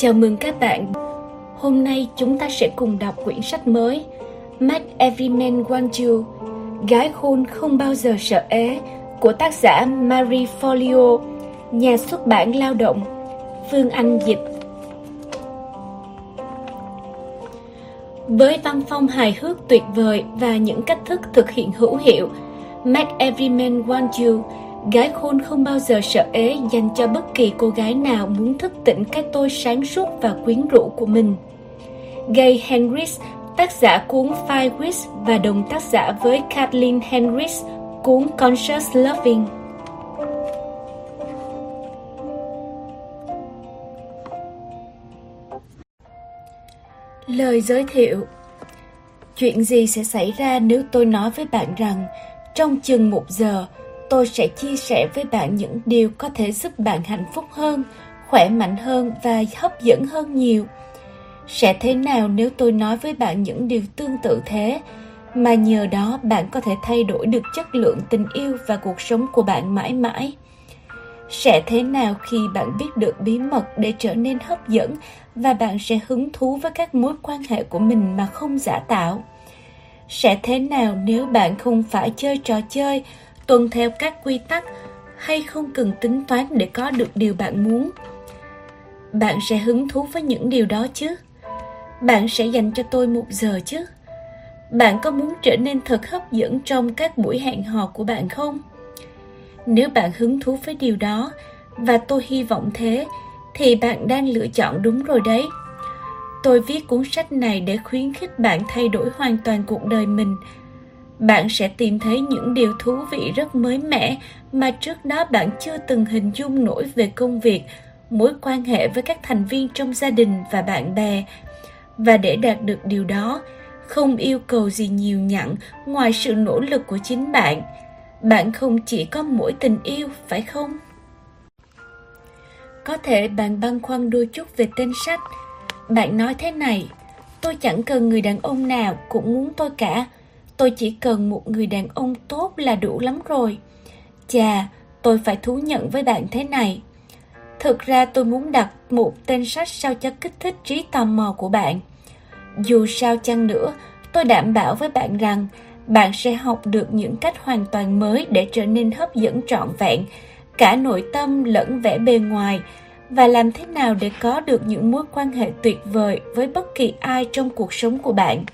Chào mừng các bạn. Hôm nay chúng ta sẽ cùng đọc quyển sách mới Make Every Man Want You Gái khôn không bao giờ sợ ế của tác giả Marie Folio, nhà xuất bản lao động, Phương Anh dịch. Với văn phong hài hước tuyệt vời và những cách thức thực hiện hữu hiệu, Make Every Man Want You Gái khôn không bao giờ sợ ế dành cho bất kỳ cô gái nào muốn thức tỉnh cái tôi sáng suốt và quyến rũ của mình. Gay Henrys, tác giả cuốn Five Weeks và đồng tác giả với Kathleen Henrys, cuốn Conscious Loving. Lời giới thiệu Chuyện gì sẽ xảy ra nếu tôi nói với bạn rằng trong chừng một giờ, tôi sẽ chia sẻ với bạn những điều có thể giúp bạn hạnh phúc hơn, khỏe mạnh hơn và hấp dẫn hơn nhiều. Sẽ thế nào nếu tôi nói với bạn những điều tương tự thế, mà nhờ đó bạn có thể thay đổi được chất lượng tình yêu và cuộc sống của bạn mãi mãi? Sẽ thế nào khi bạn biết được bí mật để trở nên hấp dẫn và bạn sẽ hứng thú với các mối quan hệ của mình mà không giả tạo? Sẽ thế nào nếu bạn không phải chơi trò chơi tuân theo các quy tắc hay không cần tính toán để có được điều bạn muốn. Bạn sẽ hứng thú với những điều đó chứ? Bạn sẽ dành cho tôi một giờ chứ? Bạn có muốn trở nên thật hấp dẫn trong các buổi hẹn hò của bạn không? Nếu bạn hứng thú với điều đó, và tôi hy vọng thế, thì bạn đang lựa chọn đúng rồi đấy. Tôi viết cuốn sách này để khuyến khích bạn thay đổi hoàn toàn cuộc đời mình bạn sẽ tìm thấy những điều thú vị rất mới mẻ mà trước đó bạn chưa từng hình dung nổi về công việc, mối quan hệ với các thành viên trong gia đình và bạn bè. Và để đạt được điều đó, không yêu cầu gì nhiều nhặn ngoài sự nỗ lực của chính bạn. Bạn không chỉ có mỗi tình yêu, phải không? Có thể bạn băn khoăn đôi chút về tên sách. Bạn nói thế này, tôi chẳng cần người đàn ông nào cũng muốn tôi cả. Tôi chỉ cần một người đàn ông tốt là đủ lắm rồi. Chà, tôi phải thú nhận với bạn thế này. Thực ra tôi muốn đặt một tên sách sao cho kích thích trí tò mò của bạn. Dù sao chăng nữa, tôi đảm bảo với bạn rằng bạn sẽ học được những cách hoàn toàn mới để trở nên hấp dẫn trọn vẹn, cả nội tâm lẫn vẻ bề ngoài, và làm thế nào để có được những mối quan hệ tuyệt vời với bất kỳ ai trong cuộc sống của bạn.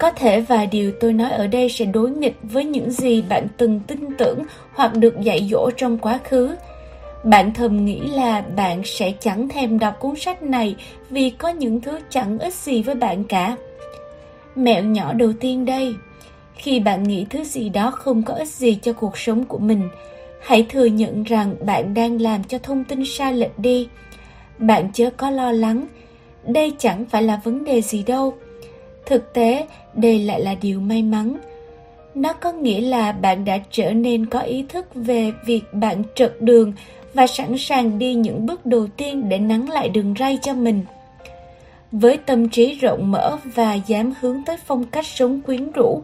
Có thể vài điều tôi nói ở đây sẽ đối nghịch với những gì bạn từng tin tưởng hoặc được dạy dỗ trong quá khứ. Bạn thầm nghĩ là bạn sẽ chẳng thèm đọc cuốn sách này vì có những thứ chẳng ích gì với bạn cả. Mẹo nhỏ đầu tiên đây, khi bạn nghĩ thứ gì đó không có ích gì cho cuộc sống của mình, hãy thừa nhận rằng bạn đang làm cho thông tin sai lệch đi. Bạn chớ có lo lắng, đây chẳng phải là vấn đề gì đâu Thực tế, đây lại là điều may mắn. Nó có nghĩa là bạn đã trở nên có ý thức về việc bạn trật đường và sẵn sàng đi những bước đầu tiên để nắng lại đường ray cho mình. Với tâm trí rộng mở và dám hướng tới phong cách sống quyến rũ,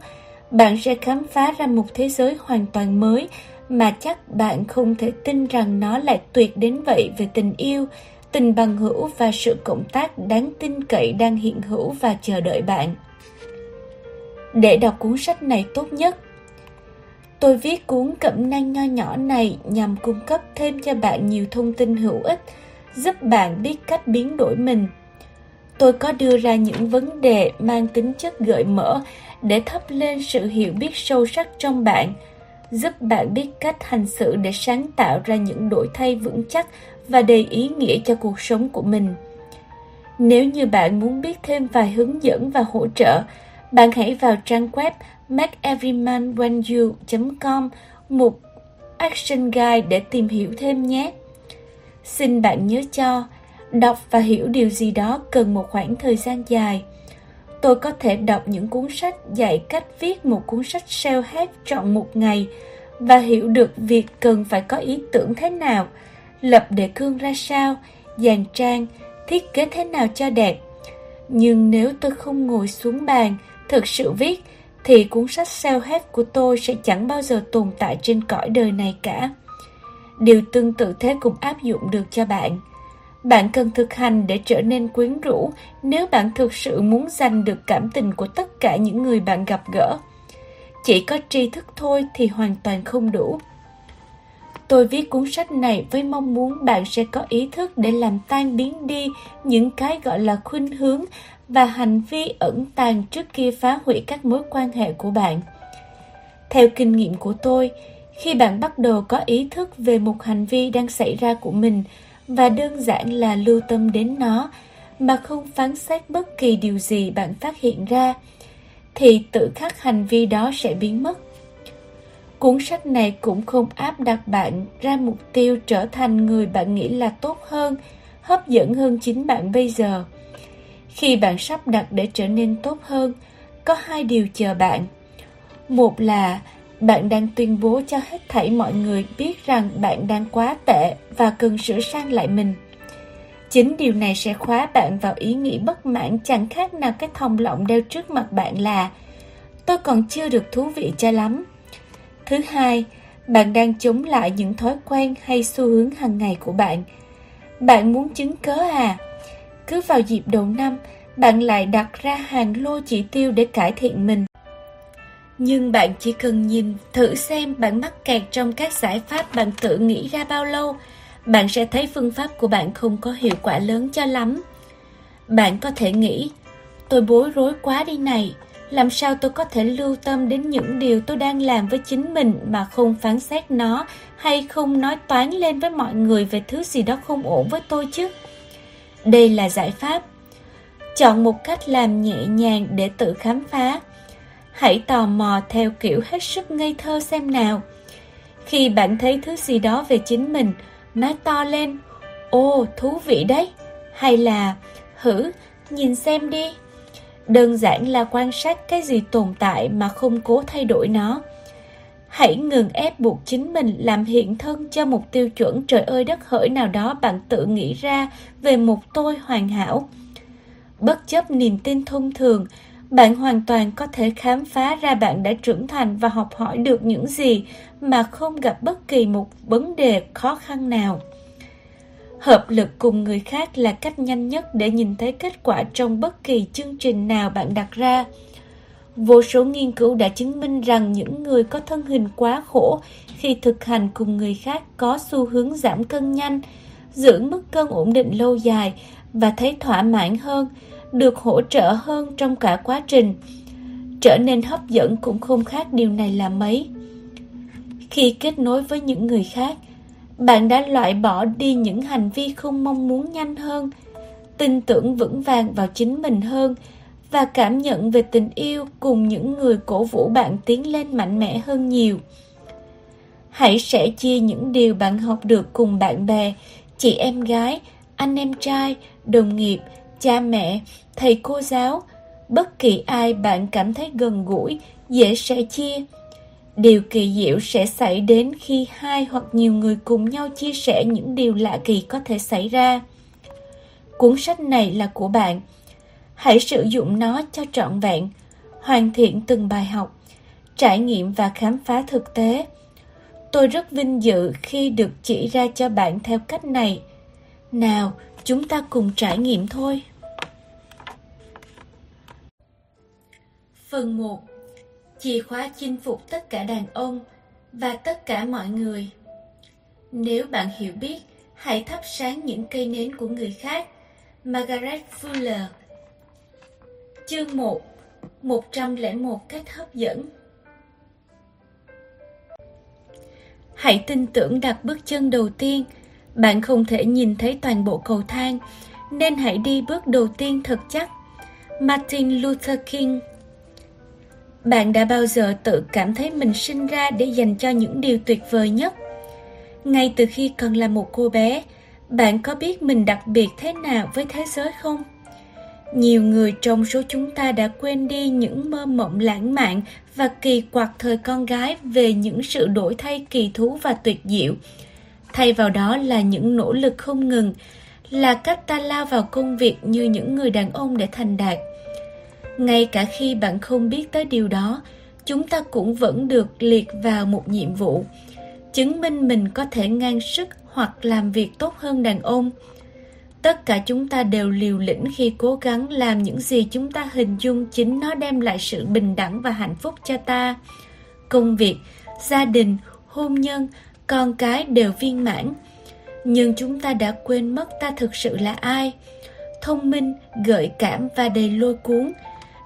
bạn sẽ khám phá ra một thế giới hoàn toàn mới mà chắc bạn không thể tin rằng nó lại tuyệt đến vậy về tình yêu, tình bằng hữu và sự cộng tác đáng tin cậy đang hiện hữu và chờ đợi bạn. Để đọc cuốn sách này tốt nhất, tôi viết cuốn cẩm nang nho nhỏ này nhằm cung cấp thêm cho bạn nhiều thông tin hữu ích, giúp bạn biết cách biến đổi mình. Tôi có đưa ra những vấn đề mang tính chất gợi mở để thắp lên sự hiểu biết sâu sắc trong bạn, giúp bạn biết cách hành xử để sáng tạo ra những đổi thay vững chắc và đầy ý nghĩa cho cuộc sống của mình. Nếu như bạn muốn biết thêm vài hướng dẫn và hỗ trợ, bạn hãy vào trang web makeeverymanwantyou.com mục Action Guide để tìm hiểu thêm nhé. Xin bạn nhớ cho, đọc và hiểu điều gì đó cần một khoảng thời gian dài. Tôi có thể đọc những cuốn sách dạy cách viết một cuốn sách self-help trọn một ngày và hiểu được việc cần phải có ý tưởng thế nào – lập đề cương ra sao, dàn trang, thiết kế thế nào cho đẹp. Nhưng nếu tôi không ngồi xuống bàn, thực sự viết, thì cuốn sách self-help của tôi sẽ chẳng bao giờ tồn tại trên cõi đời này cả. Điều tương tự thế cũng áp dụng được cho bạn. Bạn cần thực hành để trở nên quyến rũ nếu bạn thực sự muốn giành được cảm tình của tất cả những người bạn gặp gỡ. Chỉ có tri thức thôi thì hoàn toàn không đủ. Tôi viết cuốn sách này với mong muốn bạn sẽ có ý thức để làm tan biến đi những cái gọi là khuynh hướng và hành vi ẩn tàng trước khi phá hủy các mối quan hệ của bạn. Theo kinh nghiệm của tôi, khi bạn bắt đầu có ý thức về một hành vi đang xảy ra của mình và đơn giản là lưu tâm đến nó mà không phán xét bất kỳ điều gì bạn phát hiện ra, thì tự khắc hành vi đó sẽ biến mất. Cuốn sách này cũng không áp đặt bạn ra mục tiêu trở thành người bạn nghĩ là tốt hơn, hấp dẫn hơn chính bạn bây giờ. Khi bạn sắp đặt để trở nên tốt hơn, có hai điều chờ bạn. Một là bạn đang tuyên bố cho hết thảy mọi người biết rằng bạn đang quá tệ và cần sửa sang lại mình. Chính điều này sẽ khóa bạn vào ý nghĩ bất mãn chẳng khác nào cái thòng lọng đeo trước mặt bạn là tôi còn chưa được thú vị cho lắm. Thứ hai, bạn đang chống lại những thói quen hay xu hướng hàng ngày của bạn. Bạn muốn chứng cớ à? Cứ vào dịp đầu năm, bạn lại đặt ra hàng lô chỉ tiêu để cải thiện mình. Nhưng bạn chỉ cần nhìn thử xem bạn mắc kẹt trong các giải pháp bạn tự nghĩ ra bao lâu, bạn sẽ thấy phương pháp của bạn không có hiệu quả lớn cho lắm. Bạn có thể nghĩ, tôi bối rối quá đi này, làm sao tôi có thể lưu tâm đến những điều tôi đang làm với chính mình mà không phán xét nó hay không nói toán lên với mọi người về thứ gì đó không ổn với tôi chứ? Đây là giải pháp. Chọn một cách làm nhẹ nhàng để tự khám phá. Hãy tò mò theo kiểu hết sức ngây thơ xem nào. Khi bạn thấy thứ gì đó về chính mình, nói to lên, ô thú vị đấy, hay là hử, nhìn xem đi. Đơn giản là quan sát cái gì tồn tại mà không cố thay đổi nó. Hãy ngừng ép buộc chính mình làm hiện thân cho một tiêu chuẩn trời ơi đất hỡi nào đó bạn tự nghĩ ra về một tôi hoàn hảo. Bất chấp niềm tin thông thường, bạn hoàn toàn có thể khám phá ra bạn đã trưởng thành và học hỏi được những gì mà không gặp bất kỳ một vấn đề khó khăn nào. Hợp lực cùng người khác là cách nhanh nhất để nhìn thấy kết quả trong bất kỳ chương trình nào bạn đặt ra. Vô số nghiên cứu đã chứng minh rằng những người có thân hình quá khổ khi thực hành cùng người khác có xu hướng giảm cân nhanh, giữ mức cân ổn định lâu dài và thấy thỏa mãn hơn, được hỗ trợ hơn trong cả quá trình. Trở nên hấp dẫn cũng không khác điều này là mấy. Khi kết nối với những người khác, bạn đã loại bỏ đi những hành vi không mong muốn nhanh hơn, tin tưởng vững vàng vào chính mình hơn và cảm nhận về tình yêu cùng những người cổ vũ bạn tiến lên mạnh mẽ hơn nhiều. Hãy sẻ chia những điều bạn học được cùng bạn bè, chị em gái, anh em trai, đồng nghiệp, cha mẹ, thầy cô giáo, bất kỳ ai bạn cảm thấy gần gũi, dễ sẻ chia Điều kỳ diệu sẽ xảy đến khi hai hoặc nhiều người cùng nhau chia sẻ những điều lạ kỳ có thể xảy ra. Cuốn sách này là của bạn. Hãy sử dụng nó cho trọn vẹn, hoàn thiện từng bài học, trải nghiệm và khám phá thực tế. Tôi rất vinh dự khi được chỉ ra cho bạn theo cách này. Nào, chúng ta cùng trải nghiệm thôi. Phần 1 chìa khóa chinh phục tất cả đàn ông và tất cả mọi người. Nếu bạn hiểu biết, hãy thắp sáng những cây nến của người khác. Margaret Fuller Chương 1 101 cách hấp dẫn Hãy tin tưởng đặt bước chân đầu tiên. Bạn không thể nhìn thấy toàn bộ cầu thang, nên hãy đi bước đầu tiên thật chắc. Martin Luther King bạn đã bao giờ tự cảm thấy mình sinh ra để dành cho những điều tuyệt vời nhất? Ngay từ khi còn là một cô bé, bạn có biết mình đặc biệt thế nào với thế giới không? Nhiều người trong số chúng ta đã quên đi những mơ mộng lãng mạn và kỳ quặc thời con gái về những sự đổi thay kỳ thú và tuyệt diệu. Thay vào đó là những nỗ lực không ngừng, là cách ta lao vào công việc như những người đàn ông để thành đạt – ngay cả khi bạn không biết tới điều đó chúng ta cũng vẫn được liệt vào một nhiệm vụ chứng minh mình có thể ngang sức hoặc làm việc tốt hơn đàn ông Tất cả chúng ta đều liều lĩnh khi cố gắng làm những gì chúng ta hình dung chính nó đem lại sự bình đẳng và hạnh phúc cho ta. Công việc, gia đình, hôn nhân, con cái đều viên mãn. Nhưng chúng ta đã quên mất ta thực sự là ai. Thông minh, gợi cảm và đầy lôi cuốn,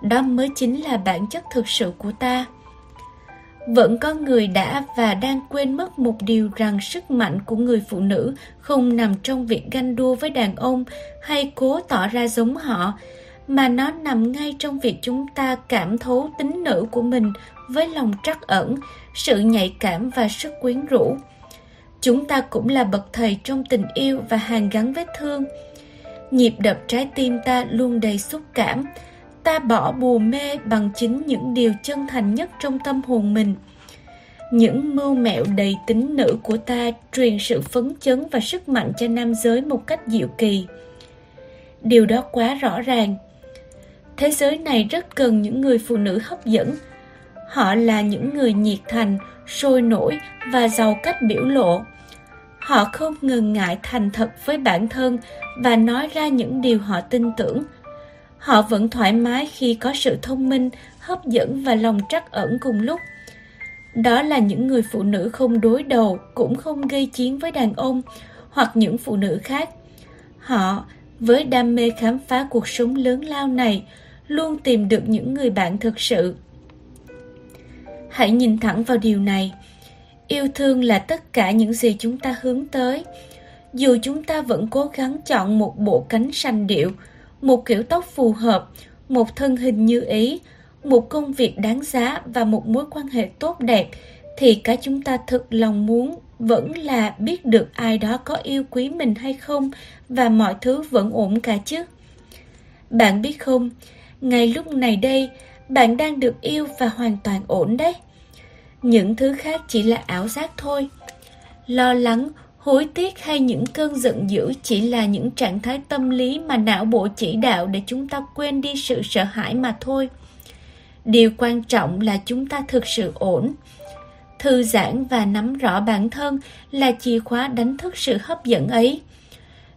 đó mới chính là bản chất thực sự của ta. Vẫn có người đã và đang quên mất một điều rằng sức mạnh của người phụ nữ không nằm trong việc ganh đua với đàn ông hay cố tỏ ra giống họ, mà nó nằm ngay trong việc chúng ta cảm thấu tính nữ của mình với lòng trắc ẩn, sự nhạy cảm và sức quyến rũ. Chúng ta cũng là bậc thầy trong tình yêu và hàn gắn vết thương. Nhịp đập trái tim ta luôn đầy xúc cảm ta bỏ bùa mê bằng chính những điều chân thành nhất trong tâm hồn mình. Những mưu mẹo đầy tính nữ của ta truyền sự phấn chấn và sức mạnh cho nam giới một cách diệu kỳ. Điều đó quá rõ ràng. Thế giới này rất cần những người phụ nữ hấp dẫn. Họ là những người nhiệt thành, sôi nổi và giàu cách biểu lộ. Họ không ngần ngại thành thật với bản thân và nói ra những điều họ tin tưởng họ vẫn thoải mái khi có sự thông minh, hấp dẫn và lòng trắc ẩn cùng lúc. Đó là những người phụ nữ không đối đầu, cũng không gây chiến với đàn ông hoặc những phụ nữ khác. Họ, với đam mê khám phá cuộc sống lớn lao này, luôn tìm được những người bạn thực sự. Hãy nhìn thẳng vào điều này. Yêu thương là tất cả những gì chúng ta hướng tới. Dù chúng ta vẫn cố gắng chọn một bộ cánh sành điệu một kiểu tóc phù hợp, một thân hình như ý, một công việc đáng giá và một mối quan hệ tốt đẹp thì cả chúng ta thực lòng muốn vẫn là biết được ai đó có yêu quý mình hay không và mọi thứ vẫn ổn cả chứ. Bạn biết không, ngay lúc này đây, bạn đang được yêu và hoàn toàn ổn đấy. Những thứ khác chỉ là ảo giác thôi. Lo lắng, hối tiếc hay những cơn giận dữ chỉ là những trạng thái tâm lý mà não bộ chỉ đạo để chúng ta quên đi sự sợ hãi mà thôi. Điều quan trọng là chúng ta thực sự ổn. Thư giãn và nắm rõ bản thân là chìa khóa đánh thức sự hấp dẫn ấy.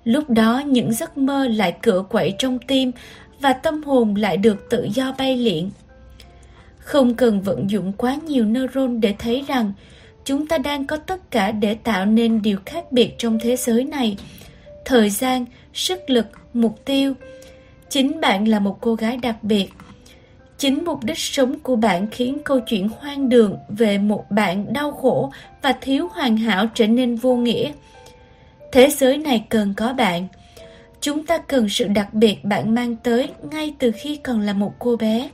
Lúc đó những giấc mơ lại cửa quậy trong tim và tâm hồn lại được tự do bay liện không cần vận dụng quá nhiều neuron để thấy rằng chúng ta đang có tất cả để tạo nên điều khác biệt trong thế giới này. Thời gian, sức lực, mục tiêu. Chính bạn là một cô gái đặc biệt. Chính mục đích sống của bạn khiến câu chuyện hoang đường về một bạn đau khổ và thiếu hoàn hảo trở nên vô nghĩa. Thế giới này cần có bạn. Chúng ta cần sự đặc biệt bạn mang tới ngay từ khi còn là một cô bé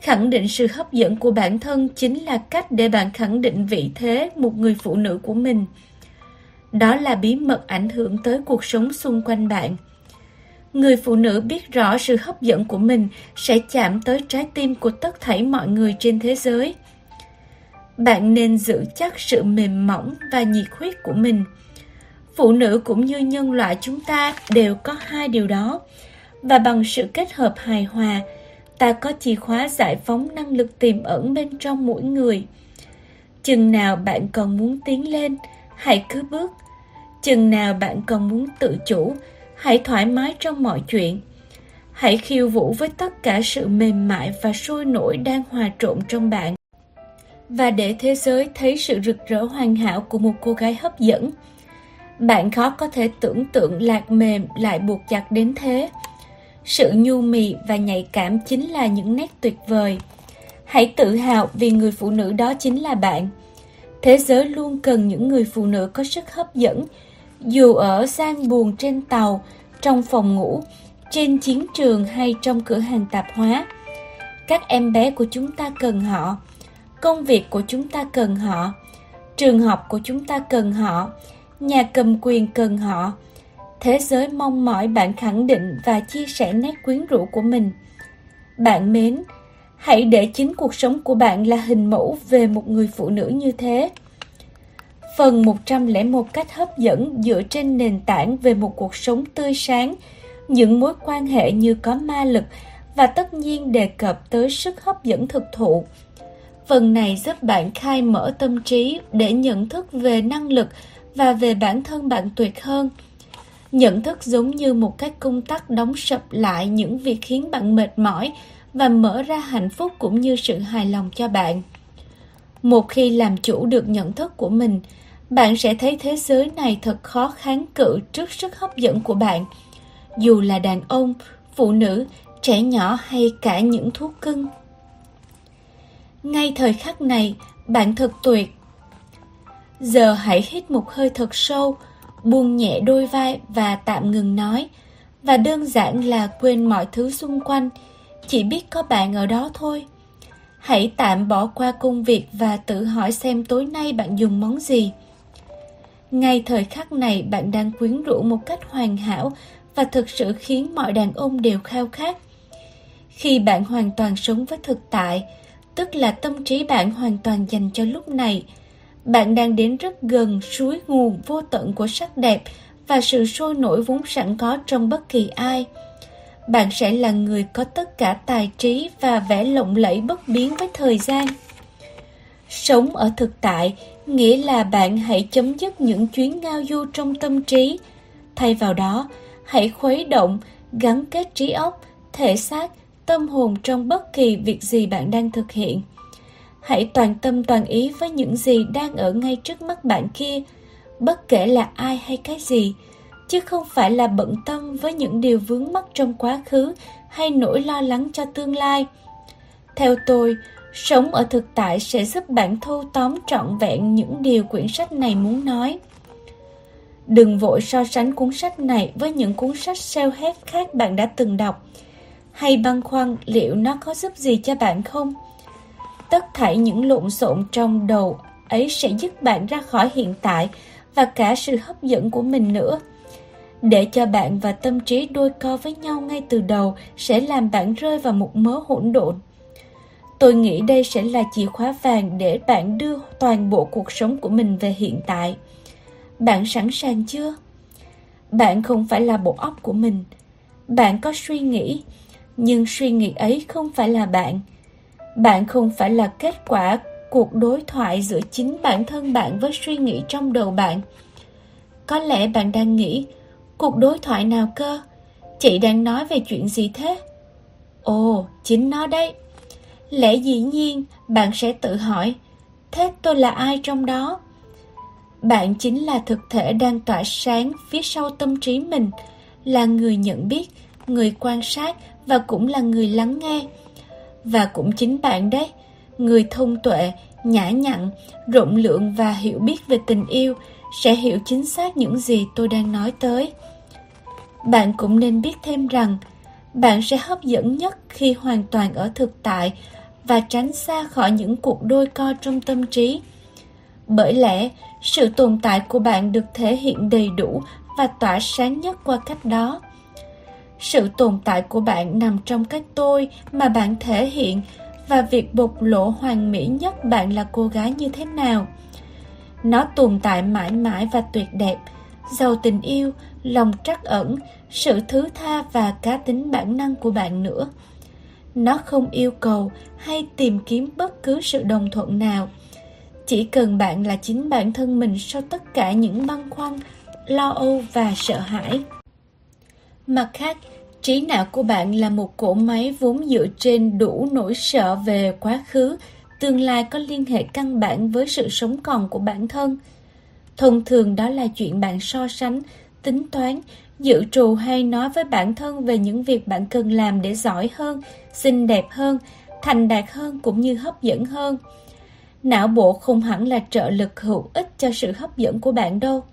khẳng định sự hấp dẫn của bản thân chính là cách để bạn khẳng định vị thế một người phụ nữ của mình. Đó là bí mật ảnh hưởng tới cuộc sống xung quanh bạn. Người phụ nữ biết rõ sự hấp dẫn của mình sẽ chạm tới trái tim của tất thảy mọi người trên thế giới. Bạn nên giữ chắc sự mềm mỏng và nhiệt huyết của mình. Phụ nữ cũng như nhân loại chúng ta đều có hai điều đó. Và bằng sự kết hợp hài hòa ta có chìa khóa giải phóng năng lực tiềm ẩn bên trong mỗi người. Chừng nào bạn còn muốn tiến lên, hãy cứ bước. Chừng nào bạn còn muốn tự chủ, hãy thoải mái trong mọi chuyện. Hãy khiêu vũ với tất cả sự mềm mại và sôi nổi đang hòa trộn trong bạn. Và để thế giới thấy sự rực rỡ hoàn hảo của một cô gái hấp dẫn, bạn khó có thể tưởng tượng lạc mềm lại buộc chặt đến thế sự nhu mì và nhạy cảm chính là những nét tuyệt vời. Hãy tự hào vì người phụ nữ đó chính là bạn. Thế giới luôn cần những người phụ nữ có sức hấp dẫn. Dù ở gian buồn trên tàu, trong phòng ngủ, trên chiến trường hay trong cửa hàng tạp hóa, các em bé của chúng ta cần họ. Công việc của chúng ta cần họ. Trường học của chúng ta cần họ. Nhà cầm quyền cần họ thế giới mong mỏi bạn khẳng định và chia sẻ nét quyến rũ của mình. Bạn mến hãy để chính cuộc sống của bạn là hình mẫu về một người phụ nữ như thế. Phần 101 cách hấp dẫn dựa trên nền tảng về một cuộc sống tươi sáng, những mối quan hệ như có ma lực và tất nhiên đề cập tới sức hấp dẫn thực thụ. Phần này giúp bạn khai mở tâm trí để nhận thức về năng lực và về bản thân bạn tuyệt hơn – Nhận thức giống như một cái công tắc đóng sập lại những việc khiến bạn mệt mỏi và mở ra hạnh phúc cũng như sự hài lòng cho bạn. Một khi làm chủ được nhận thức của mình, bạn sẽ thấy thế giới này thật khó kháng cự trước sức hấp dẫn của bạn. Dù là đàn ông, phụ nữ, trẻ nhỏ hay cả những thú cưng. Ngay thời khắc này, bạn thật tuyệt. Giờ hãy hít một hơi thật sâu, buông nhẹ đôi vai và tạm ngừng nói. Và đơn giản là quên mọi thứ xung quanh, chỉ biết có bạn ở đó thôi. Hãy tạm bỏ qua công việc và tự hỏi xem tối nay bạn dùng món gì. Ngay thời khắc này bạn đang quyến rũ một cách hoàn hảo và thực sự khiến mọi đàn ông đều khao khát. Khi bạn hoàn toàn sống với thực tại, tức là tâm trí bạn hoàn toàn dành cho lúc này, bạn đang đến rất gần suối nguồn vô tận của sắc đẹp và sự sôi nổi vốn sẵn có trong bất kỳ ai. Bạn sẽ là người có tất cả tài trí và vẻ lộng lẫy bất biến với thời gian. Sống ở thực tại nghĩa là bạn hãy chấm dứt những chuyến ngao du trong tâm trí. Thay vào đó, hãy khuấy động, gắn kết trí óc, thể xác, tâm hồn trong bất kỳ việc gì bạn đang thực hiện. Hãy toàn tâm toàn ý với những gì đang ở ngay trước mắt bạn kia, bất kể là ai hay cái gì, chứ không phải là bận tâm với những điều vướng mắc trong quá khứ hay nỗi lo lắng cho tương lai. Theo tôi, sống ở thực tại sẽ giúp bạn thu tóm trọn vẹn những điều quyển sách này muốn nói. Đừng vội so sánh cuốn sách này với những cuốn sách self-help khác bạn đã từng đọc, hay băn khoăn liệu nó có giúp gì cho bạn không? Tất thảy những lộn xộn trong đầu ấy sẽ giúp bạn ra khỏi hiện tại và cả sự hấp dẫn của mình nữa. Để cho bạn và tâm trí đôi co với nhau ngay từ đầu sẽ làm bạn rơi vào một mớ hỗn độn. Tôi nghĩ đây sẽ là chìa khóa vàng để bạn đưa toàn bộ cuộc sống của mình về hiện tại. Bạn sẵn sàng chưa? Bạn không phải là bộ óc của mình. Bạn có suy nghĩ, nhưng suy nghĩ ấy không phải là bạn. Bạn không phải là kết quả cuộc đối thoại giữa chính bản thân bạn với suy nghĩ trong đầu bạn. Có lẽ bạn đang nghĩ, cuộc đối thoại nào cơ? Chị đang nói về chuyện gì thế? Ồ, chính nó đấy. Lẽ dĩ nhiên, bạn sẽ tự hỏi, thế tôi là ai trong đó? Bạn chính là thực thể đang tỏa sáng phía sau tâm trí mình, là người nhận biết, người quan sát và cũng là người lắng nghe. Và cũng chính bạn đấy, người thông tuệ, nhã nhặn, rộng lượng và hiểu biết về tình yêu sẽ hiểu chính xác những gì tôi đang nói tới. Bạn cũng nên biết thêm rằng, bạn sẽ hấp dẫn nhất khi hoàn toàn ở thực tại và tránh xa khỏi những cuộc đôi co trong tâm trí. Bởi lẽ, sự tồn tại của bạn được thể hiện đầy đủ và tỏa sáng nhất qua cách đó. Sự tồn tại của bạn nằm trong cái tôi mà bạn thể hiện và việc bộc lộ hoàn mỹ nhất bạn là cô gái như thế nào. Nó tồn tại mãi mãi và tuyệt đẹp, giàu tình yêu, lòng trắc ẩn, sự thứ tha và cá tính bản năng của bạn nữa. Nó không yêu cầu hay tìm kiếm bất cứ sự đồng thuận nào. Chỉ cần bạn là chính bản thân mình sau tất cả những băn khoăn, lo âu và sợ hãi. Mặt khác, trí não của bạn là một cỗ máy vốn dựa trên đủ nỗi sợ về quá khứ, tương lai có liên hệ căn bản với sự sống còn của bản thân. Thông thường đó là chuyện bạn so sánh, tính toán, dự trù hay nói với bản thân về những việc bạn cần làm để giỏi hơn, xinh đẹp hơn, thành đạt hơn cũng như hấp dẫn hơn. Não bộ không hẳn là trợ lực hữu ích cho sự hấp dẫn của bạn đâu.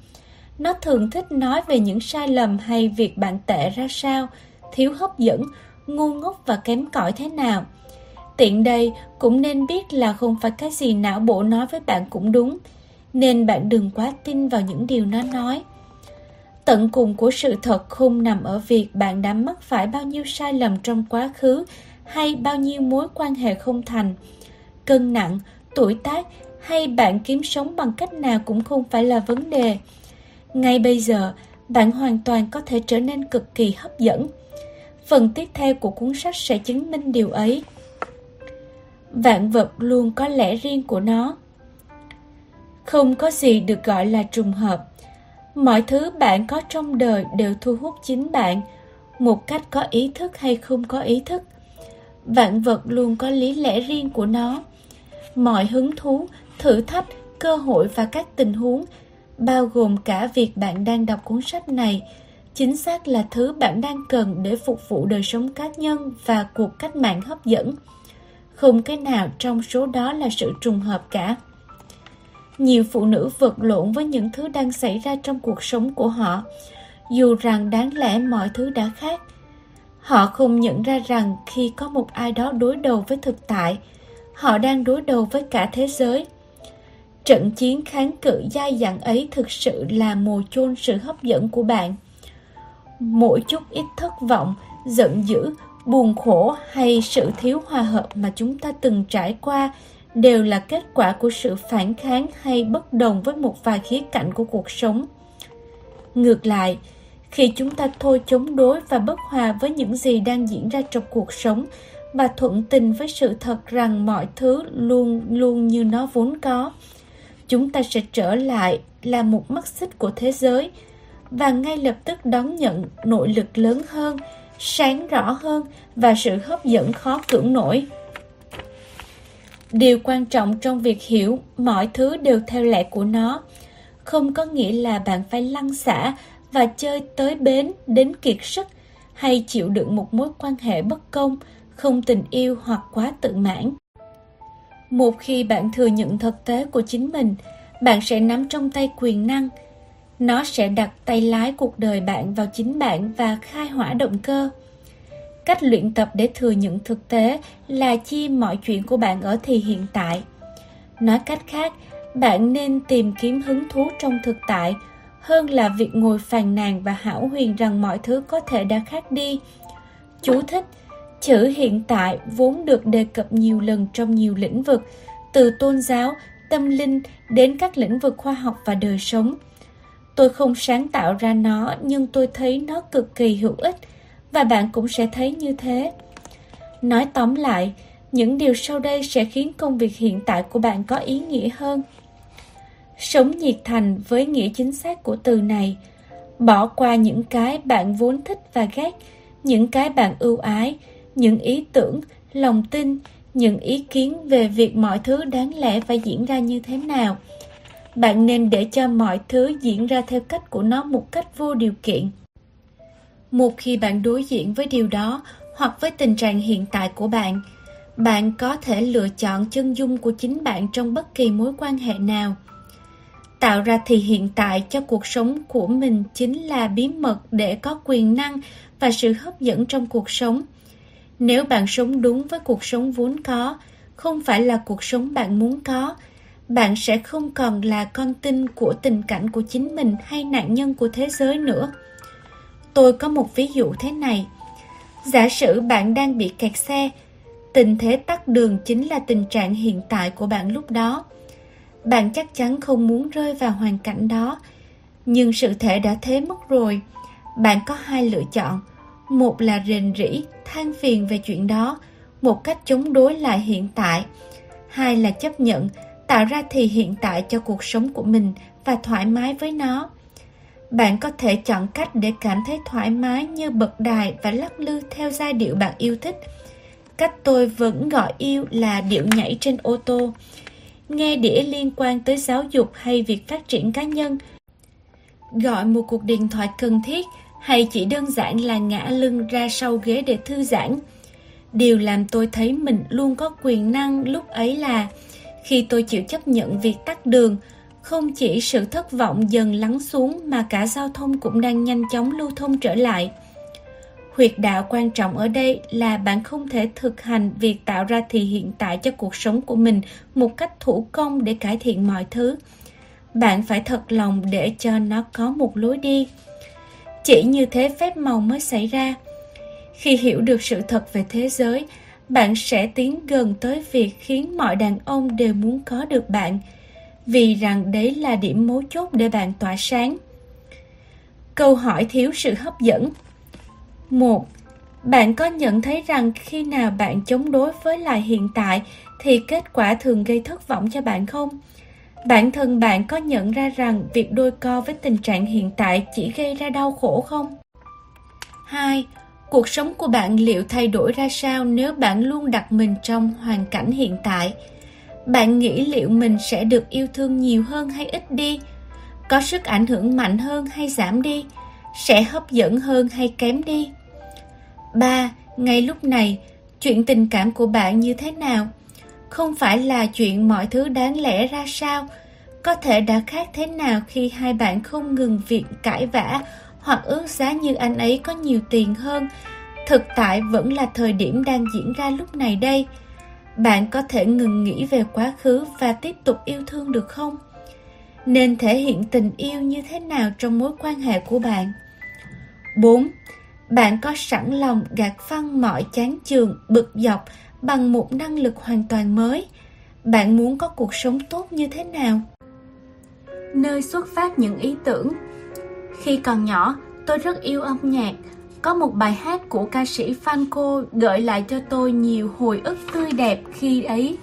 Nó thường thích nói về những sai lầm hay việc bạn tệ ra sao, thiếu hấp dẫn, ngu ngốc và kém cỏi thế nào. Tiện đây cũng nên biết là không phải cái gì não bộ nói với bạn cũng đúng, nên bạn đừng quá tin vào những điều nó nói. Tận cùng của sự thật không nằm ở việc bạn đã mắc phải bao nhiêu sai lầm trong quá khứ hay bao nhiêu mối quan hệ không thành. Cân nặng, tuổi tác hay bạn kiếm sống bằng cách nào cũng không phải là vấn đề. Ngay bây giờ, bạn hoàn toàn có thể trở nên cực kỳ hấp dẫn. Phần tiếp theo của cuốn sách sẽ chứng minh điều ấy. Vạn vật luôn có lẽ riêng của nó. Không có gì được gọi là trùng hợp. Mọi thứ bạn có trong đời đều thu hút chính bạn, một cách có ý thức hay không có ý thức. Vạn vật luôn có lý lẽ riêng của nó. Mọi hứng thú, thử thách, cơ hội và các tình huống, bao gồm cả việc bạn đang đọc cuốn sách này, chính xác là thứ bạn đang cần để phục vụ đời sống cá nhân và cuộc cách mạng hấp dẫn. Không cái nào trong số đó là sự trùng hợp cả. Nhiều phụ nữ vật lộn với những thứ đang xảy ra trong cuộc sống của họ, dù rằng đáng lẽ mọi thứ đã khác. Họ không nhận ra rằng khi có một ai đó đối đầu với thực tại, họ đang đối đầu với cả thế giới. Trận chiến kháng cự dai dẳng ấy thực sự là mồ chôn sự hấp dẫn của bạn. Mỗi chút ít thất vọng, giận dữ, buồn khổ hay sự thiếu hòa hợp mà chúng ta từng trải qua đều là kết quả của sự phản kháng hay bất đồng với một vài khía cạnh của cuộc sống. Ngược lại, khi chúng ta thôi chống đối và bất hòa với những gì đang diễn ra trong cuộc sống và thuận tình với sự thật rằng mọi thứ luôn luôn như nó vốn có, chúng ta sẽ trở lại là một mắt xích của thế giới và ngay lập tức đón nhận nội lực lớn hơn, sáng rõ hơn và sự hấp dẫn khó cưỡng nổi. Điều quan trọng trong việc hiểu mọi thứ đều theo lẽ của nó không có nghĩa là bạn phải lăn xả và chơi tới bến đến kiệt sức hay chịu đựng một mối quan hệ bất công, không tình yêu hoặc quá tự mãn. Một khi bạn thừa nhận thực tế của chính mình, bạn sẽ nắm trong tay quyền năng. Nó sẽ đặt tay lái cuộc đời bạn vào chính bạn và khai hỏa động cơ. Cách luyện tập để thừa nhận thực tế là chi mọi chuyện của bạn ở thì hiện tại. Nói cách khác, bạn nên tìm kiếm hứng thú trong thực tại hơn là việc ngồi phàn nàn và hảo huyền rằng mọi thứ có thể đã khác đi. Chú thích Chữ hiện tại vốn được đề cập nhiều lần trong nhiều lĩnh vực, từ tôn giáo, tâm linh đến các lĩnh vực khoa học và đời sống. Tôi không sáng tạo ra nó nhưng tôi thấy nó cực kỳ hữu ích và bạn cũng sẽ thấy như thế. Nói tóm lại, những điều sau đây sẽ khiến công việc hiện tại của bạn có ý nghĩa hơn. Sống nhiệt thành với nghĩa chính xác của từ này, bỏ qua những cái bạn vốn thích và ghét, những cái bạn ưu ái, những ý tưởng, lòng tin, những ý kiến về việc mọi thứ đáng lẽ phải diễn ra như thế nào. Bạn nên để cho mọi thứ diễn ra theo cách của nó một cách vô điều kiện. Một khi bạn đối diện với điều đó hoặc với tình trạng hiện tại của bạn, bạn có thể lựa chọn chân dung của chính bạn trong bất kỳ mối quan hệ nào. Tạo ra thì hiện tại cho cuộc sống của mình chính là bí mật để có quyền năng và sự hấp dẫn trong cuộc sống. Nếu bạn sống đúng với cuộc sống vốn có, không phải là cuộc sống bạn muốn có, bạn sẽ không còn là con tin của tình cảnh của chính mình hay nạn nhân của thế giới nữa. Tôi có một ví dụ thế này. Giả sử bạn đang bị kẹt xe, tình thế tắt đường chính là tình trạng hiện tại của bạn lúc đó. Bạn chắc chắn không muốn rơi vào hoàn cảnh đó, nhưng sự thể đã thế mất rồi. Bạn có hai lựa chọn. Một là rền rĩ, than phiền về chuyện đó, một cách chống đối lại hiện tại. Hai là chấp nhận, tạo ra thì hiện tại cho cuộc sống của mình và thoải mái với nó. Bạn có thể chọn cách để cảm thấy thoải mái như bật đài và lắc lư theo giai điệu bạn yêu thích. Cách tôi vẫn gọi yêu là điệu nhảy trên ô tô. Nghe đĩa liên quan tới giáo dục hay việc phát triển cá nhân. Gọi một cuộc điện thoại cần thiết hay chỉ đơn giản là ngã lưng ra sau ghế để thư giãn. Điều làm tôi thấy mình luôn có quyền năng lúc ấy là khi tôi chịu chấp nhận việc tắt đường, không chỉ sự thất vọng dần lắng xuống mà cả giao thông cũng đang nhanh chóng lưu thông trở lại. Huyệt đạo quan trọng ở đây là bạn không thể thực hành việc tạo ra thì hiện tại cho cuộc sống của mình một cách thủ công để cải thiện mọi thứ. Bạn phải thật lòng để cho nó có một lối đi. Chỉ như thế phép màu mới xảy ra. Khi hiểu được sự thật về thế giới, bạn sẽ tiến gần tới việc khiến mọi đàn ông đều muốn có được bạn, vì rằng đấy là điểm mấu chốt để bạn tỏa sáng. Câu hỏi thiếu sự hấp dẫn một Bạn có nhận thấy rằng khi nào bạn chống đối với lại hiện tại thì kết quả thường gây thất vọng cho bạn không? Bản thân bạn có nhận ra rằng việc đôi co với tình trạng hiện tại chỉ gây ra đau khổ không? 2. Cuộc sống của bạn liệu thay đổi ra sao nếu bạn luôn đặt mình trong hoàn cảnh hiện tại? Bạn nghĩ liệu mình sẽ được yêu thương nhiều hơn hay ít đi? Có sức ảnh hưởng mạnh hơn hay giảm đi? Sẽ hấp dẫn hơn hay kém đi? 3. Ngay lúc này, chuyện tình cảm của bạn như thế nào? Không phải là chuyện mọi thứ đáng lẽ ra sao, có thể đã khác thế nào khi hai bạn không ngừng việc cãi vã hoặc ước giá như anh ấy có nhiều tiền hơn. Thực tại vẫn là thời điểm đang diễn ra lúc này đây. Bạn có thể ngừng nghĩ về quá khứ và tiếp tục yêu thương được không? Nên thể hiện tình yêu như thế nào trong mối quan hệ của bạn? 4. Bạn có sẵn lòng gạt phăng mọi chán chường, bực dọc bằng một năng lực hoàn toàn mới? Bạn muốn có cuộc sống tốt như thế nào? Nơi xuất phát những ý tưởng Khi còn nhỏ, tôi rất yêu âm nhạc. Có một bài hát của ca sĩ Franco gợi lại cho tôi nhiều hồi ức tươi đẹp khi ấy.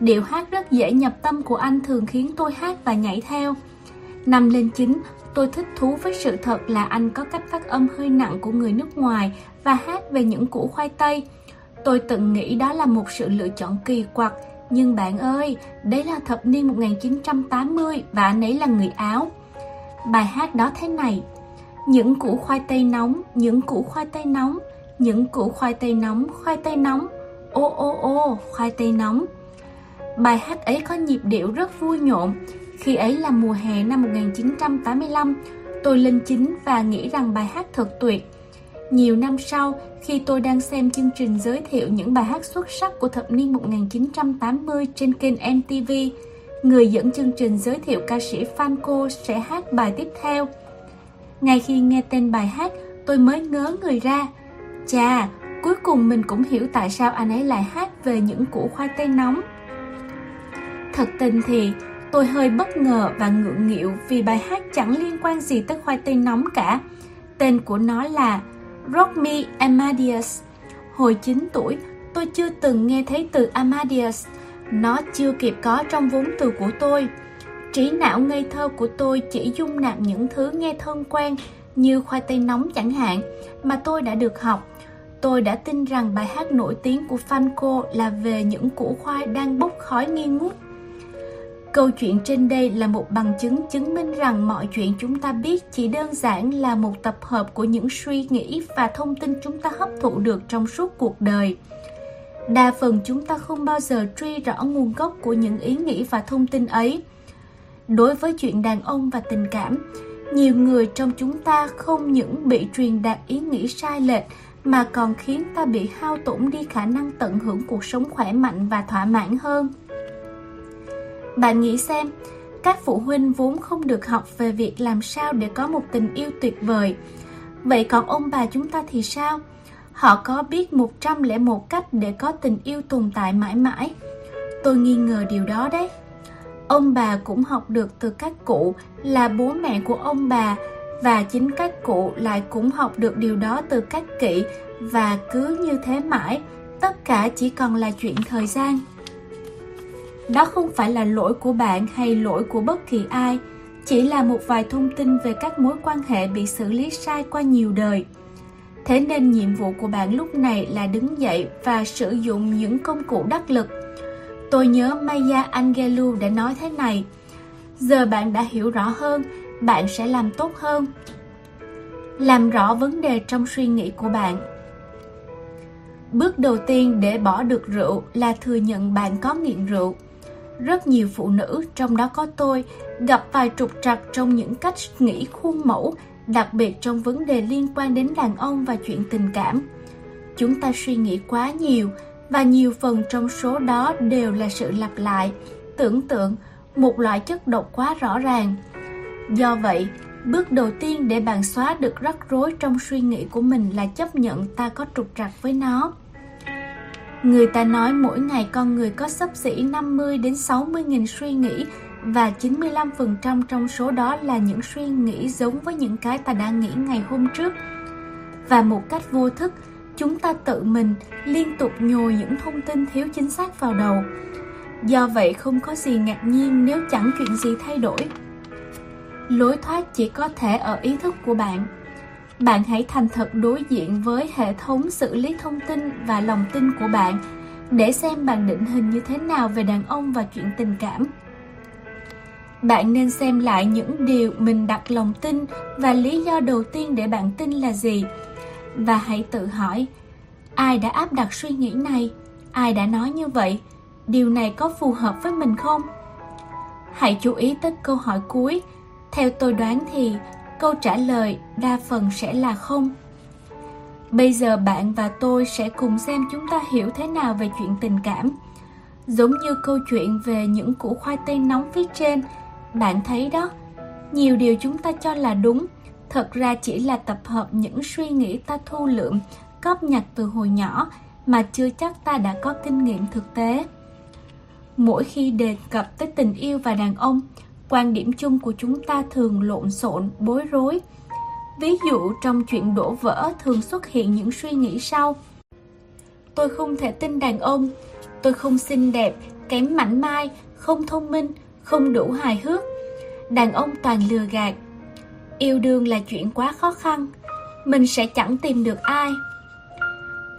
Điệu hát rất dễ nhập tâm của anh thường khiến tôi hát và nhảy theo. Năm lên chín, tôi thích thú với sự thật là anh có cách phát âm hơi nặng của người nước ngoài và hát về những củ khoai tây. Tôi từng nghĩ đó là một sự lựa chọn kỳ quặc, nhưng bạn ơi, đấy là thập niên 1980 và anh ấy là người Áo. Bài hát đó thế này, những củ khoai tây nóng, những củ khoai tây nóng, những củ khoai tây nóng, khoai tây nóng, ô ô ô, khoai tây nóng. Bài hát ấy có nhịp điệu rất vui nhộn, khi ấy là mùa hè năm 1985, tôi lên chính và nghĩ rằng bài hát thật tuyệt. Nhiều năm sau, khi tôi đang xem chương trình giới thiệu những bài hát xuất sắc của thập niên 1980 trên kênh MTV, người dẫn chương trình giới thiệu ca sĩ Franco sẽ hát bài tiếp theo. Ngay khi nghe tên bài hát, tôi mới ngớ người ra. Chà, cuối cùng mình cũng hiểu tại sao anh ấy lại hát về những củ khoai tây nóng. Thật tình thì, tôi hơi bất ngờ và ngượng nghịu vì bài hát chẳng liên quan gì tới khoai tây nóng cả. Tên của nó là Rock Amadeus. Hồi 9 tuổi, tôi chưa từng nghe thấy từ Amadeus. Nó chưa kịp có trong vốn từ của tôi. Trí não ngây thơ của tôi chỉ dung nạp những thứ nghe thân quen như khoai tây nóng chẳng hạn mà tôi đã được học. Tôi đã tin rằng bài hát nổi tiếng của Franco là về những củ khoai đang bốc khói nghi ngút. Câu chuyện trên đây là một bằng chứng chứng minh rằng mọi chuyện chúng ta biết chỉ đơn giản là một tập hợp của những suy nghĩ và thông tin chúng ta hấp thụ được trong suốt cuộc đời. Đa phần chúng ta không bao giờ truy rõ nguồn gốc của những ý nghĩ và thông tin ấy. Đối với chuyện đàn ông và tình cảm, nhiều người trong chúng ta không những bị truyền đạt ý nghĩ sai lệch mà còn khiến ta bị hao tổn đi khả năng tận hưởng cuộc sống khỏe mạnh và thỏa mãn hơn. Bạn nghĩ xem, các phụ huynh vốn không được học về việc làm sao để có một tình yêu tuyệt vời. Vậy còn ông bà chúng ta thì sao? Họ có biết 101 cách để có tình yêu tồn tại mãi mãi. Tôi nghi ngờ điều đó đấy. Ông bà cũng học được từ các cụ là bố mẹ của ông bà và chính các cụ lại cũng học được điều đó từ các kỵ và cứ như thế mãi, tất cả chỉ còn là chuyện thời gian. Đó không phải là lỗi của bạn hay lỗi của bất kỳ ai, chỉ là một vài thông tin về các mối quan hệ bị xử lý sai qua nhiều đời. Thế nên nhiệm vụ của bạn lúc này là đứng dậy và sử dụng những công cụ đắc lực. Tôi nhớ Maya Angelou đã nói thế này, giờ bạn đã hiểu rõ hơn, bạn sẽ làm tốt hơn. Làm rõ vấn đề trong suy nghĩ của bạn. Bước đầu tiên để bỏ được rượu là thừa nhận bạn có nghiện rượu. Rất nhiều phụ nữ, trong đó có tôi, gặp vài trục trặc trong những cách nghĩ khuôn mẫu, đặc biệt trong vấn đề liên quan đến đàn ông và chuyện tình cảm. Chúng ta suy nghĩ quá nhiều, và nhiều phần trong số đó đều là sự lặp lại, tưởng tượng, một loại chất độc quá rõ ràng. Do vậy, bước đầu tiên để bạn xóa được rắc rối trong suy nghĩ của mình là chấp nhận ta có trục trặc với nó. Người ta nói mỗi ngày con người có sấp xỉ 50 đến 60 nghìn suy nghĩ và 95% trong số đó là những suy nghĩ giống với những cái ta đã nghĩ ngày hôm trước. Và một cách vô thức, chúng ta tự mình liên tục nhồi những thông tin thiếu chính xác vào đầu. Do vậy không có gì ngạc nhiên nếu chẳng chuyện gì thay đổi. Lối thoát chỉ có thể ở ý thức của bạn. Bạn hãy thành thật đối diện với hệ thống xử lý thông tin và lòng tin của bạn để xem bạn định hình như thế nào về đàn ông và chuyện tình cảm. Bạn nên xem lại những điều mình đặt lòng tin và lý do đầu tiên để bạn tin là gì. Và hãy tự hỏi, ai đã áp đặt suy nghĩ này? Ai đã nói như vậy? Điều này có phù hợp với mình không? Hãy chú ý tới câu hỏi cuối. Theo tôi đoán thì câu trả lời đa phần sẽ là không. Bây giờ bạn và tôi sẽ cùng xem chúng ta hiểu thế nào về chuyện tình cảm. Giống như câu chuyện về những củ khoai tây nóng phía trên, bạn thấy đó, nhiều điều chúng ta cho là đúng, thật ra chỉ là tập hợp những suy nghĩ ta thu lượm, cóp nhặt từ hồi nhỏ mà chưa chắc ta đã có kinh nghiệm thực tế. Mỗi khi đề cập tới tình yêu và đàn ông, quan điểm chung của chúng ta thường lộn xộn, bối rối. Ví dụ trong chuyện đổ vỡ thường xuất hiện những suy nghĩ sau. Tôi không thể tin đàn ông, tôi không xinh đẹp, kém mảnh mai, không thông minh, không đủ hài hước. Đàn ông toàn lừa gạt. Yêu đương là chuyện quá khó khăn, mình sẽ chẳng tìm được ai.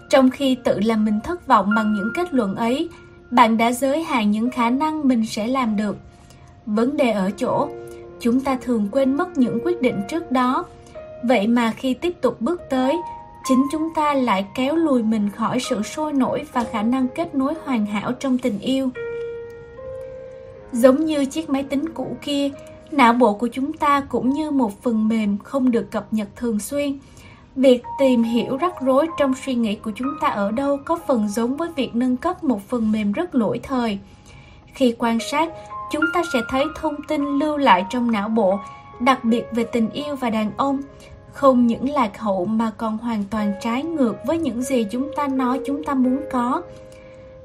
Trong khi tự làm mình thất vọng bằng những kết luận ấy, bạn đã giới hạn những khả năng mình sẽ làm được. Vấn đề ở chỗ, chúng ta thường quên mất những quyết định trước đó. Vậy mà khi tiếp tục bước tới, chính chúng ta lại kéo lùi mình khỏi sự sôi nổi và khả năng kết nối hoàn hảo trong tình yêu. Giống như chiếc máy tính cũ kia, não bộ của chúng ta cũng như một phần mềm không được cập nhật thường xuyên. Việc tìm hiểu rắc rối trong suy nghĩ của chúng ta ở đâu có phần giống với việc nâng cấp một phần mềm rất lỗi thời. Khi quan sát, chúng ta sẽ thấy thông tin lưu lại trong não bộ, đặc biệt về tình yêu và đàn ông, không những lạc hậu mà còn hoàn toàn trái ngược với những gì chúng ta nói chúng ta muốn có.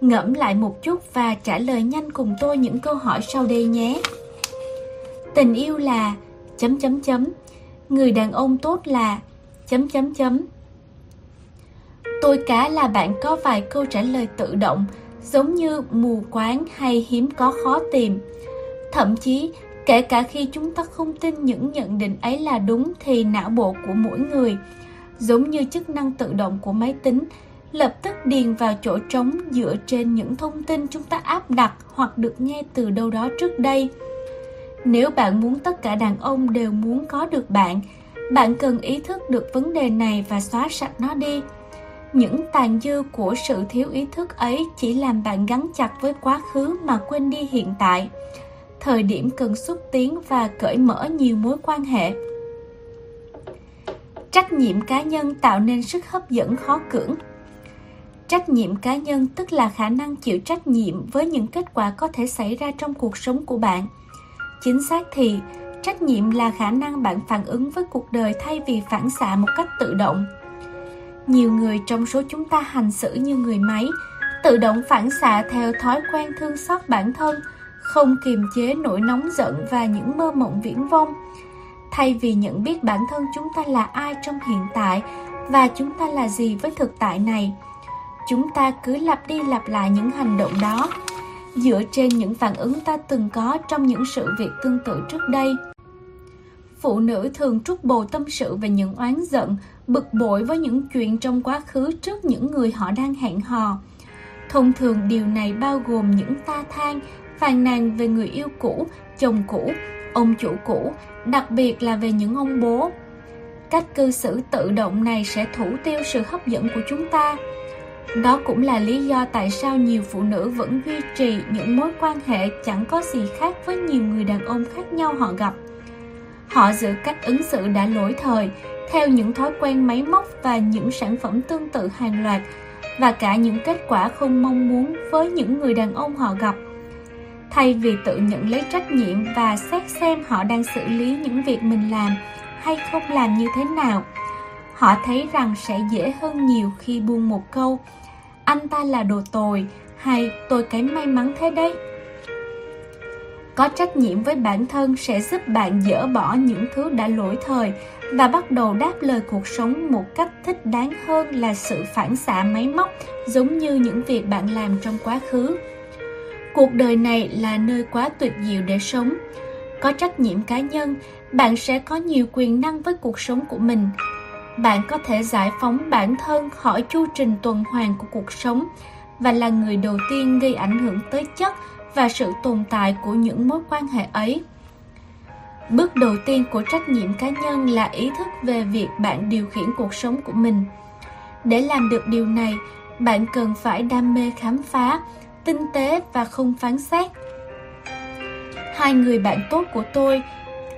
Ngẫm lại một chút và trả lời nhanh cùng tôi những câu hỏi sau đây nhé. Tình yêu là chấm chấm chấm, người đàn ông tốt là chấm chấm chấm. Tôi cá là bạn có vài câu trả lời tự động, giống như mù quáng hay hiếm có khó tìm. Thậm chí, kể cả khi chúng ta không tin những nhận định ấy là đúng thì não bộ của mỗi người, giống như chức năng tự động của máy tính, lập tức điền vào chỗ trống dựa trên những thông tin chúng ta áp đặt hoặc được nghe từ đâu đó trước đây. Nếu bạn muốn tất cả đàn ông đều muốn có được bạn, bạn cần ý thức được vấn đề này và xóa sạch nó đi. Những tàn dư của sự thiếu ý thức ấy chỉ làm bạn gắn chặt với quá khứ mà quên đi hiện tại. Thời điểm cần xúc tiến và cởi mở nhiều mối quan hệ. Trách nhiệm cá nhân tạo nên sức hấp dẫn khó cưỡng. Trách nhiệm cá nhân tức là khả năng chịu trách nhiệm với những kết quả có thể xảy ra trong cuộc sống của bạn. Chính xác thì, trách nhiệm là khả năng bạn phản ứng với cuộc đời thay vì phản xạ một cách tự động. Nhiều người trong số chúng ta hành xử như người máy, tự động phản xạ theo thói quen thương xót bản thân, không kiềm chế nỗi nóng giận và những mơ mộng viễn vông. Thay vì nhận biết bản thân chúng ta là ai trong hiện tại và chúng ta là gì với thực tại này, chúng ta cứ lặp đi lặp lại những hành động đó dựa trên những phản ứng ta từng có trong những sự việc tương tự trước đây phụ nữ thường trút bồ tâm sự về những oán giận bực bội với những chuyện trong quá khứ trước những người họ đang hẹn hò. Thông thường điều này bao gồm những ta than phàn nàn về người yêu cũ chồng cũ ông chủ cũ đặc biệt là về những ông bố. Cách cư xử tự động này sẽ thủ tiêu sự hấp dẫn của chúng ta. Đó cũng là lý do tại sao nhiều phụ nữ vẫn duy trì những mối quan hệ chẳng có gì khác với nhiều người đàn ông khác nhau họ gặp. Họ giữ cách ứng xử đã lỗi thời, theo những thói quen máy móc và những sản phẩm tương tự hàng loạt, và cả những kết quả không mong muốn với những người đàn ông họ gặp. Thay vì tự nhận lấy trách nhiệm và xét xem họ đang xử lý những việc mình làm hay không làm như thế nào, họ thấy rằng sẽ dễ hơn nhiều khi buông một câu anh ta là đồ tồi hay tôi kém may mắn thế đấy có trách nhiệm với bản thân sẽ giúp bạn dỡ bỏ những thứ đã lỗi thời và bắt đầu đáp lời cuộc sống một cách thích đáng hơn là sự phản xạ máy móc giống như những việc bạn làm trong quá khứ Cuộc đời này là nơi quá tuyệt diệu để sống. Có trách nhiệm cá nhân, bạn sẽ có nhiều quyền năng với cuộc sống của mình. Bạn có thể giải phóng bản thân khỏi chu trình tuần hoàn của cuộc sống và là người đầu tiên gây ảnh hưởng tới chất và sự tồn tại của những mối quan hệ ấy. Bước đầu tiên của trách nhiệm cá nhân là ý thức về việc bạn điều khiển cuộc sống của mình. Để làm được điều này, bạn cần phải đam mê khám phá, tinh tế và không phán xét. Hai người bạn tốt của tôi,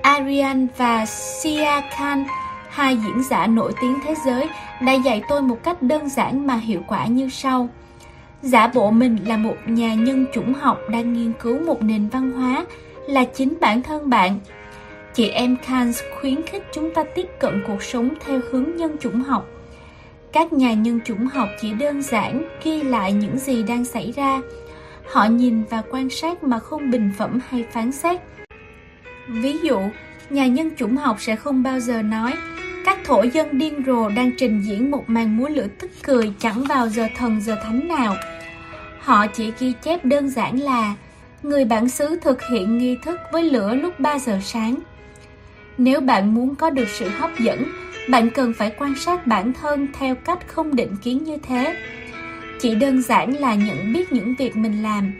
Arian và Sia Khan, hai diễn giả nổi tiếng thế giới, đã dạy tôi một cách đơn giản mà hiệu quả như sau. Giả bộ mình là một nhà nhân chủng học đang nghiên cứu một nền văn hóa là chính bản thân bạn. Chị em Kant khuyến khích chúng ta tiếp cận cuộc sống theo hướng nhân chủng học. Các nhà nhân chủng học chỉ đơn giản ghi lại những gì đang xảy ra. Họ nhìn và quan sát mà không bình phẩm hay phán xét. Ví dụ, nhà nhân chủng học sẽ không bao giờ nói các thổ dân điên rồ đang trình diễn một màn múa lửa tức cười chẳng vào giờ thần giờ thánh nào. Họ chỉ ghi chép đơn giản là người bản xứ thực hiện nghi thức với lửa lúc 3 giờ sáng. Nếu bạn muốn có được sự hấp dẫn, bạn cần phải quan sát bản thân theo cách không định kiến như thế. Chỉ đơn giản là nhận biết những việc mình làm.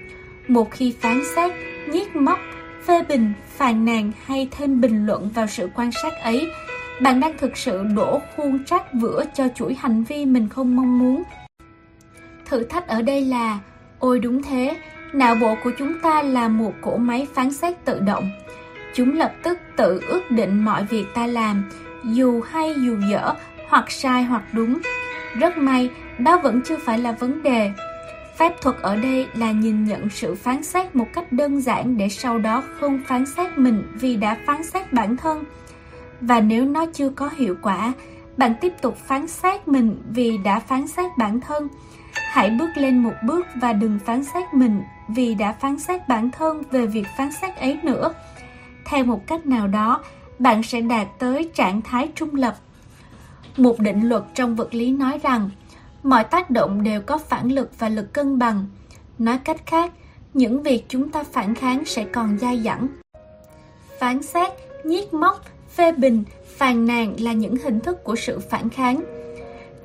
Một khi phán xét, nhiếc móc, phê bình, phàn nàn hay thêm bình luận vào sự quan sát ấy, bạn đang thực sự đổ khuôn trách vữa cho chuỗi hành vi mình không mong muốn. Thử thách ở đây là, ôi đúng thế, não bộ của chúng ta là một cỗ máy phán xét tự động. Chúng lập tức tự ước định mọi việc ta làm, dù hay dù dở, hoặc sai hoặc đúng. Rất may, đó vẫn chưa phải là vấn đề. Phép thuật ở đây là nhìn nhận sự phán xét một cách đơn giản để sau đó không phán xét mình vì đã phán xét bản thân và nếu nó chưa có hiệu quả bạn tiếp tục phán xét mình vì đã phán xét bản thân hãy bước lên một bước và đừng phán xét mình vì đã phán xét bản thân về việc phán xét ấy nữa theo một cách nào đó bạn sẽ đạt tới trạng thái trung lập một định luật trong vật lý nói rằng mọi tác động đều có phản lực và lực cân bằng nói cách khác những việc chúng ta phản kháng sẽ còn dai dẳng phán xét nhiếc móc phê bình, phàn nàn là những hình thức của sự phản kháng.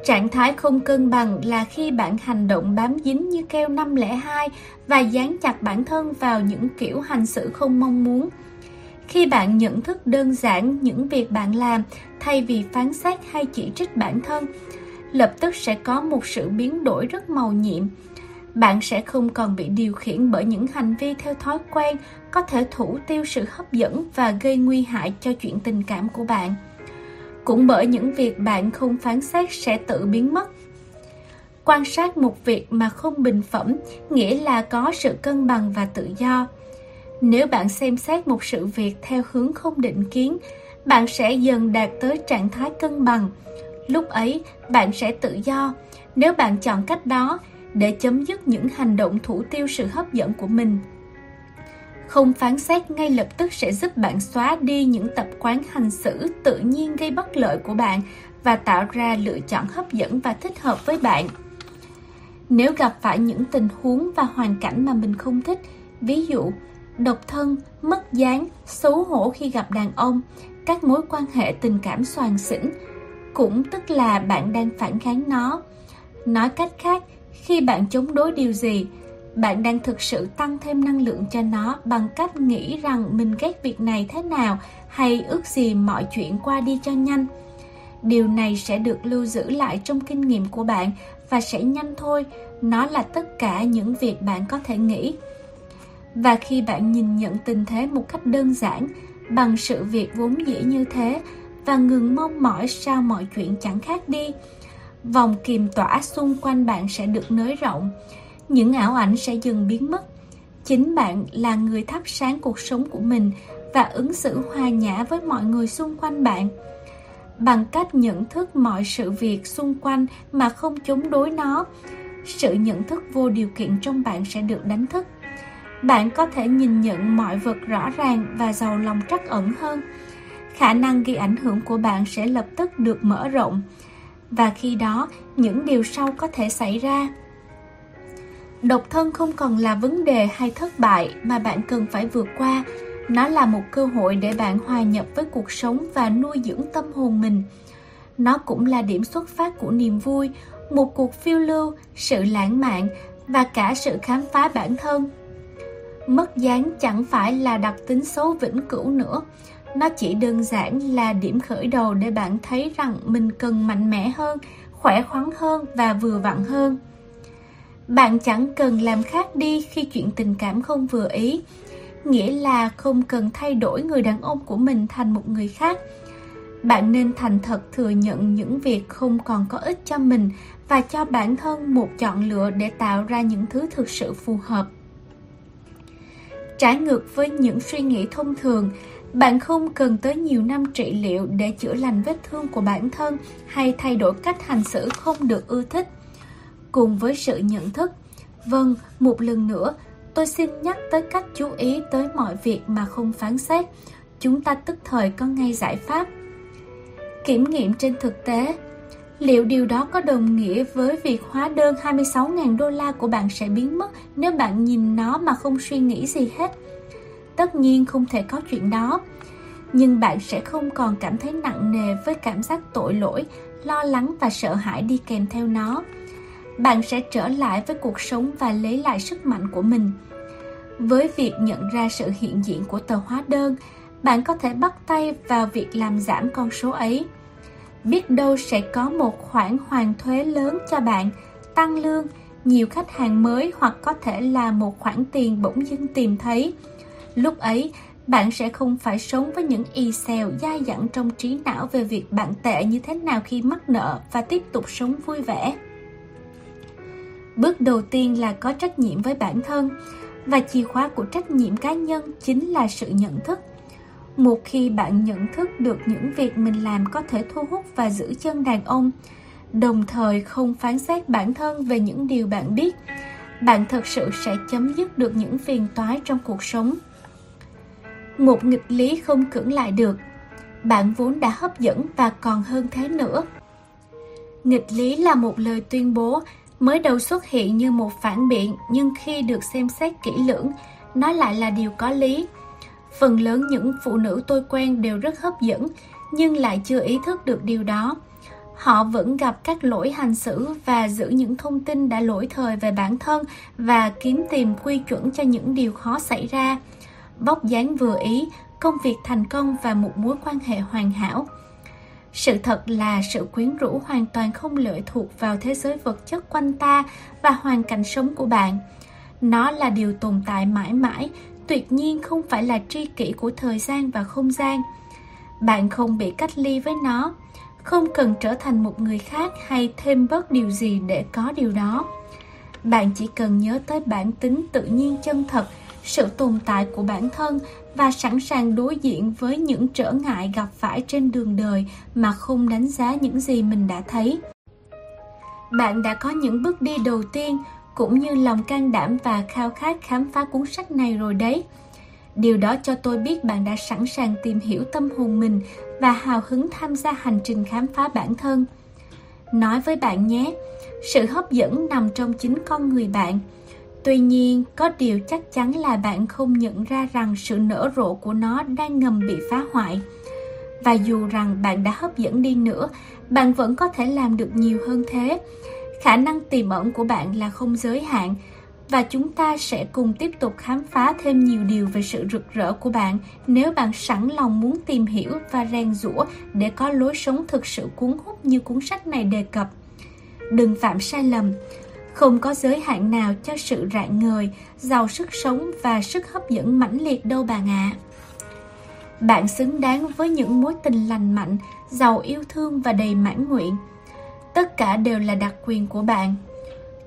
Trạng thái không cân bằng là khi bạn hành động bám dính như keo 502 và dán chặt bản thân vào những kiểu hành xử không mong muốn. Khi bạn nhận thức đơn giản những việc bạn làm thay vì phán xét hay chỉ trích bản thân, lập tức sẽ có một sự biến đổi rất màu nhiệm. Bạn sẽ không còn bị điều khiển bởi những hành vi theo thói quen có thể thủ tiêu sự hấp dẫn và gây nguy hại cho chuyện tình cảm của bạn. Cũng bởi những việc bạn không phán xét sẽ tự biến mất. Quan sát một việc mà không bình phẩm nghĩa là có sự cân bằng và tự do nếu bạn xem xét một sự việc theo hướng không định kiến bạn sẽ dần đạt tới trạng thái cân bằng lúc ấy bạn sẽ tự do nếu bạn chọn cách đó để chấm dứt những hành động thủ tiêu sự hấp dẫn của mình. Không phán xét ngay lập tức sẽ giúp bạn xóa đi những tập quán hành xử tự nhiên gây bất lợi của bạn và tạo ra lựa chọn hấp dẫn và thích hợp với bạn. Nếu gặp phải những tình huống và hoàn cảnh mà mình không thích, ví dụ độc thân, mất dáng, xấu hổ khi gặp đàn ông, các mối quan hệ tình cảm soàn xỉn, cũng tức là bạn đang phản kháng nó. Nói cách khác, khi bạn chống đối điều gì bạn đang thực sự tăng thêm năng lượng cho nó bằng cách nghĩ rằng mình ghét việc này thế nào hay ước gì mọi chuyện qua đi cho nhanh. Điều này sẽ được lưu giữ lại trong kinh nghiệm của bạn và sẽ nhanh thôi. Nó là tất cả những việc bạn có thể nghĩ và khi bạn nhìn nhận tình thế một cách đơn giản, bằng sự việc vốn dĩ như thế, và ngừng mong mỏi sao mọi chuyện chẳng khác đi, vòng kiềm tỏa xung quanh bạn sẽ được nới rộng. Những ảo ảnh sẽ dần biến mất. Chính bạn là người thắp sáng cuộc sống của mình và ứng xử hòa nhã với mọi người xung quanh bạn. Bằng cách nhận thức mọi sự việc xung quanh mà không chống đối nó, sự nhận thức vô điều kiện trong bạn sẽ được đánh thức bạn có thể nhìn nhận mọi vật rõ ràng và giàu lòng trắc ẩn hơn khả năng ghi ảnh hưởng của bạn sẽ lập tức được mở rộng và khi đó những điều sau có thể xảy ra Độc thân không còn là vấn đề hay thất bại mà bạn cần phải vượt qua. Nó là một cơ hội để bạn hòa nhập với cuộc sống và nuôi dưỡng tâm hồn mình. Nó cũng là điểm xuất phát của niềm vui, một cuộc phiêu lưu, sự lãng mạn và cả sự khám phá bản thân. Mất dáng chẳng phải là đặc tính xấu vĩnh cửu nữa. Nó chỉ đơn giản là điểm khởi đầu để bạn thấy rằng mình cần mạnh mẽ hơn, khỏe khoắn hơn và vừa vặn hơn. Bạn chẳng cần làm khác đi khi chuyện tình cảm không vừa ý, nghĩa là không cần thay đổi người đàn ông của mình thành một người khác. Bạn nên thành thật thừa nhận những việc không còn có ích cho mình và cho bản thân một chọn lựa để tạo ra những thứ thực sự phù hợp. Trái ngược với những suy nghĩ thông thường, bạn không cần tới nhiều năm trị liệu để chữa lành vết thương của bản thân hay thay đổi cách hành xử không được ưa thích. Cùng với sự nhận thức, vâng, một lần nữa, tôi xin nhắc tới cách chú ý tới mọi việc mà không phán xét. Chúng ta tức thời có ngay giải pháp. Kiểm nghiệm trên thực tế, liệu điều đó có đồng nghĩa với việc hóa đơn 26.000 đô la của bạn sẽ biến mất nếu bạn nhìn nó mà không suy nghĩ gì hết? Tất nhiên không thể có chuyện đó, nhưng bạn sẽ không còn cảm thấy nặng nề với cảm giác tội lỗi, lo lắng và sợ hãi đi kèm theo nó. Bạn sẽ trở lại với cuộc sống và lấy lại sức mạnh của mình. Với việc nhận ra sự hiện diện của tờ hóa đơn, bạn có thể bắt tay vào việc làm giảm con số ấy. Biết đâu sẽ có một khoản hoàn thuế lớn cho bạn, tăng lương, nhiều khách hàng mới hoặc có thể là một khoản tiền bỗng dưng tìm thấy Lúc ấy, bạn sẽ không phải sống với những y xèo dai dẳng trong trí não về việc bạn tệ như thế nào khi mắc nợ và tiếp tục sống vui vẻ. Bước đầu tiên là có trách nhiệm với bản thân và chìa khóa của trách nhiệm cá nhân chính là sự nhận thức. Một khi bạn nhận thức được những việc mình làm có thể thu hút và giữ chân đàn ông, đồng thời không phán xét bản thân về những điều bạn biết, bạn thực sự sẽ chấm dứt được những phiền toái trong cuộc sống một nghịch lý không cưỡng lại được. Bạn vốn đã hấp dẫn và còn hơn thế nữa. Nghịch lý là một lời tuyên bố mới đầu xuất hiện như một phản biện nhưng khi được xem xét kỹ lưỡng, nó lại là điều có lý. Phần lớn những phụ nữ tôi quen đều rất hấp dẫn nhưng lại chưa ý thức được điều đó. Họ vẫn gặp các lỗi hành xử và giữ những thông tin đã lỗi thời về bản thân và kiếm tìm quy chuẩn cho những điều khó xảy ra vóc dáng vừa ý, công việc thành công và một mối quan hệ hoàn hảo. Sự thật là sự quyến rũ hoàn toàn không lệ thuộc vào thế giới vật chất quanh ta và hoàn cảnh sống của bạn. Nó là điều tồn tại mãi mãi, tuyệt nhiên không phải là tri kỷ của thời gian và không gian. Bạn không bị cách ly với nó, không cần trở thành một người khác hay thêm bớt điều gì để có điều đó. Bạn chỉ cần nhớ tới bản tính tự nhiên chân thật sự tồn tại của bản thân và sẵn sàng đối diện với những trở ngại gặp phải trên đường đời mà không đánh giá những gì mình đã thấy. Bạn đã có những bước đi đầu tiên cũng như lòng can đảm và khao khát khám phá cuốn sách này rồi đấy. Điều đó cho tôi biết bạn đã sẵn sàng tìm hiểu tâm hồn mình và hào hứng tham gia hành trình khám phá bản thân. Nói với bạn nhé, sự hấp dẫn nằm trong chính con người bạn – Tuy nhiên, có điều chắc chắn là bạn không nhận ra rằng sự nở rộ của nó đang ngầm bị phá hoại. Và dù rằng bạn đã hấp dẫn đi nữa, bạn vẫn có thể làm được nhiều hơn thế. Khả năng tiềm ẩn của bạn là không giới hạn và chúng ta sẽ cùng tiếp tục khám phá thêm nhiều điều về sự rực rỡ của bạn nếu bạn sẵn lòng muốn tìm hiểu và rèn rũa để có lối sống thực sự cuốn hút như cuốn sách này đề cập. Đừng phạm sai lầm, không có giới hạn nào cho sự rạng ngời, giàu sức sống và sức hấp dẫn mãnh liệt đâu bạn ạ. À. Bạn xứng đáng với những mối tình lành mạnh, giàu yêu thương và đầy mãn nguyện. Tất cả đều là đặc quyền của bạn.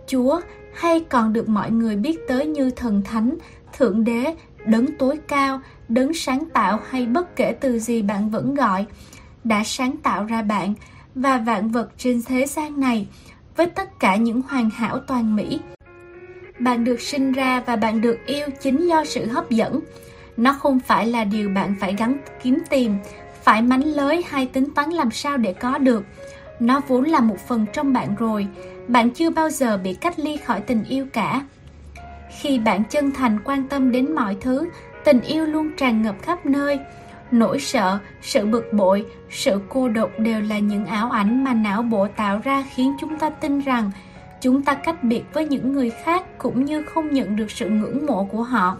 Chúa hay còn được mọi người biết tới như thần thánh, thượng đế, đấng tối cao, đấng sáng tạo hay bất kể từ gì bạn vẫn gọi, đã sáng tạo ra bạn và vạn vật trên thế gian này với tất cả những hoàn hảo toàn mỹ. Bạn được sinh ra và bạn được yêu chính do sự hấp dẫn. Nó không phải là điều bạn phải gắn kiếm tìm, phải mánh lới hay tính toán làm sao để có được. Nó vốn là một phần trong bạn rồi, bạn chưa bao giờ bị cách ly khỏi tình yêu cả. Khi bạn chân thành quan tâm đến mọi thứ, tình yêu luôn tràn ngập khắp nơi. Nỗi sợ, sự bực bội, sự cô độc đều là những ảo ảnh mà não bộ tạo ra khiến chúng ta tin rằng chúng ta cách biệt với những người khác cũng như không nhận được sự ngưỡng mộ của họ.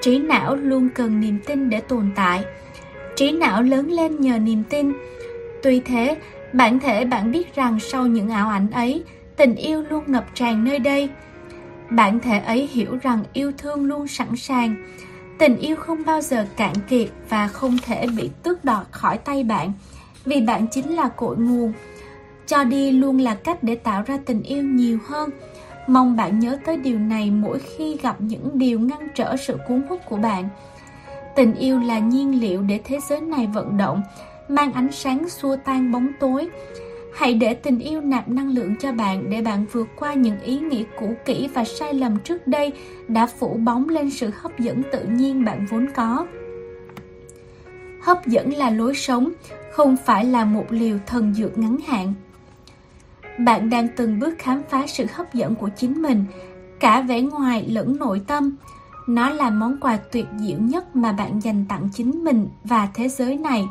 Trí não luôn cần niềm tin để tồn tại. Trí não lớn lên nhờ niềm tin. Tuy thế, bản thể bạn biết rằng sau những ảo ảnh ấy, tình yêu luôn ngập tràn nơi đây. Bản thể ấy hiểu rằng yêu thương luôn sẵn sàng. Tình yêu không bao giờ cạn kiệt và không thể bị tước đoạt khỏi tay bạn, vì bạn chính là cội nguồn. Cho đi luôn là cách để tạo ra tình yêu nhiều hơn. Mong bạn nhớ tới điều này mỗi khi gặp những điều ngăn trở sự cuốn hút của bạn. Tình yêu là nhiên liệu để thế giới này vận động, mang ánh sáng xua tan bóng tối. Hãy để tình yêu nạp năng lượng cho bạn để bạn vượt qua những ý nghĩ cũ kỹ và sai lầm trước đây đã phủ bóng lên sự hấp dẫn tự nhiên bạn vốn có. Hấp dẫn là lối sống, không phải là một liều thần dược ngắn hạn. Bạn đang từng bước khám phá sự hấp dẫn của chính mình, cả vẻ ngoài lẫn nội tâm. Nó là món quà tuyệt diệu nhất mà bạn dành tặng chính mình và thế giới này.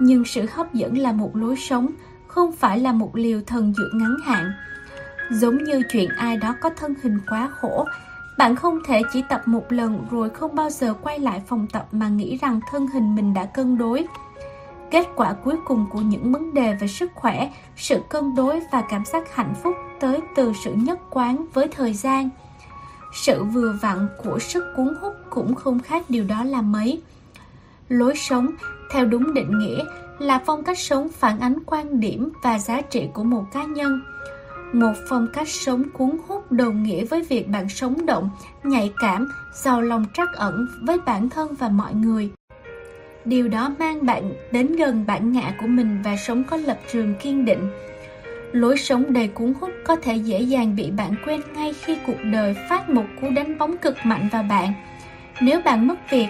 Nhưng sự hấp dẫn là một lối sống, không phải là một liều thần dược ngắn hạn. Giống như chuyện ai đó có thân hình quá khổ, bạn không thể chỉ tập một lần rồi không bao giờ quay lại phòng tập mà nghĩ rằng thân hình mình đã cân đối. Kết quả cuối cùng của những vấn đề về sức khỏe, sự cân đối và cảm giác hạnh phúc tới từ sự nhất quán với thời gian. Sự vừa vặn của sức cuốn hút cũng không khác điều đó là mấy. Lối sống, theo đúng định nghĩa, là phong cách sống phản ánh quan điểm và giá trị của một cá nhân. Một phong cách sống cuốn hút đồng nghĩa với việc bạn sống động, nhạy cảm, giàu lòng trắc ẩn với bản thân và mọi người. Điều đó mang bạn đến gần bản ngã của mình và sống có lập trường kiên định. Lối sống đầy cuốn hút có thể dễ dàng bị bạn quên ngay khi cuộc đời phát một cú đánh bóng cực mạnh vào bạn. Nếu bạn mất việc,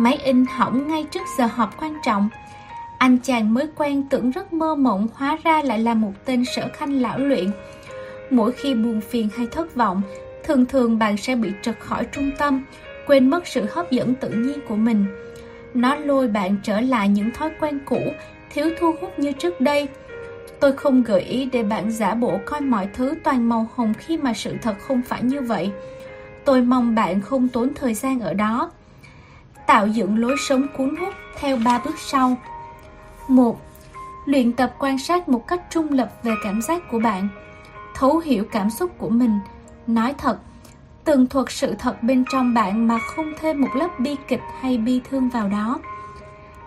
máy in hỏng ngay trước giờ họp quan trọng, anh chàng mới quen tưởng rất mơ mộng hóa ra lại là một tên sở khanh lão luyện. Mỗi khi buồn phiền hay thất vọng, thường thường bạn sẽ bị trật khỏi trung tâm, quên mất sự hấp dẫn tự nhiên của mình. Nó lôi bạn trở lại những thói quen cũ, thiếu thu hút như trước đây. Tôi không gợi ý để bạn giả bộ coi mọi thứ toàn màu hồng khi mà sự thật không phải như vậy. Tôi mong bạn không tốn thời gian ở đó. Tạo dựng lối sống cuốn hút theo ba bước sau. 1. Luyện tập quan sát một cách trung lập về cảm giác của bạn. Thấu hiểu cảm xúc của mình. Nói thật, tường thuật sự thật bên trong bạn mà không thêm một lớp bi kịch hay bi thương vào đó.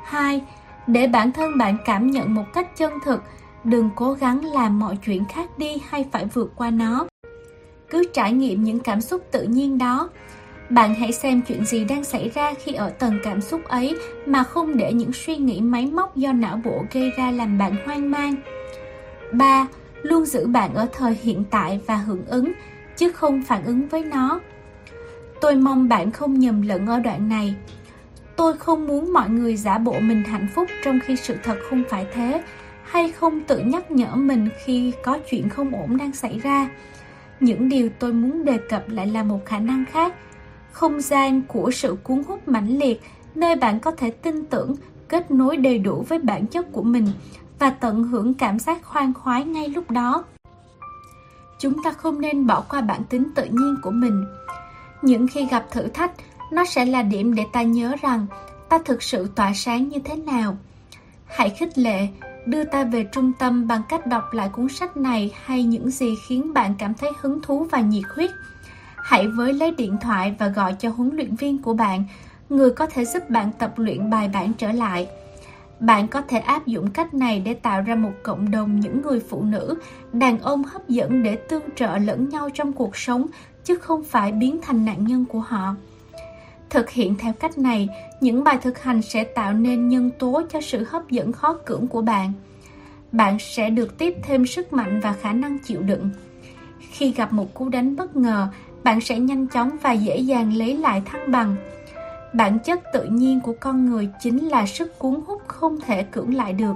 2. Để bản thân bạn cảm nhận một cách chân thực, đừng cố gắng làm mọi chuyện khác đi hay phải vượt qua nó. Cứ trải nghiệm những cảm xúc tự nhiên đó. Bạn hãy xem chuyện gì đang xảy ra khi ở tầng cảm xúc ấy mà không để những suy nghĩ máy móc do não bộ gây ra làm bạn hoang mang. 3. Luôn giữ bạn ở thời hiện tại và hưởng ứng, chứ không phản ứng với nó. Tôi mong bạn không nhầm lẫn ở đoạn này. Tôi không muốn mọi người giả bộ mình hạnh phúc trong khi sự thật không phải thế, hay không tự nhắc nhở mình khi có chuyện không ổn đang xảy ra. Những điều tôi muốn đề cập lại là một khả năng khác, không gian của sự cuốn hút mãnh liệt, nơi bạn có thể tin tưởng, kết nối đầy đủ với bản chất của mình và tận hưởng cảm giác khoan khoái ngay lúc đó chúng ta không nên bỏ qua bản tính tự nhiên của mình. Những khi gặp thử thách, nó sẽ là điểm để ta nhớ rằng ta thực sự tỏa sáng như thế nào. Hãy khích lệ, đưa ta về trung tâm bằng cách đọc lại cuốn sách này hay những gì khiến bạn cảm thấy hứng thú và nhiệt huyết. Hãy với lấy điện thoại và gọi cho huấn luyện viên của bạn, người có thể giúp bạn tập luyện bài bản trở lại. Bạn có thể áp dụng cách này để tạo ra một cộng đồng những người phụ nữ, đàn ông hấp dẫn để tương trợ lẫn nhau trong cuộc sống, chứ không phải biến thành nạn nhân của họ. Thực hiện theo cách này, những bài thực hành sẽ tạo nên nhân tố cho sự hấp dẫn khó cưỡng của bạn. Bạn sẽ được tiếp thêm sức mạnh và khả năng chịu đựng. Khi gặp một cú đánh bất ngờ, bạn sẽ nhanh chóng và dễ dàng lấy lại thăng bằng. Bản chất tự nhiên của con người chính là sức cuốn hút không thể cưỡng lại được.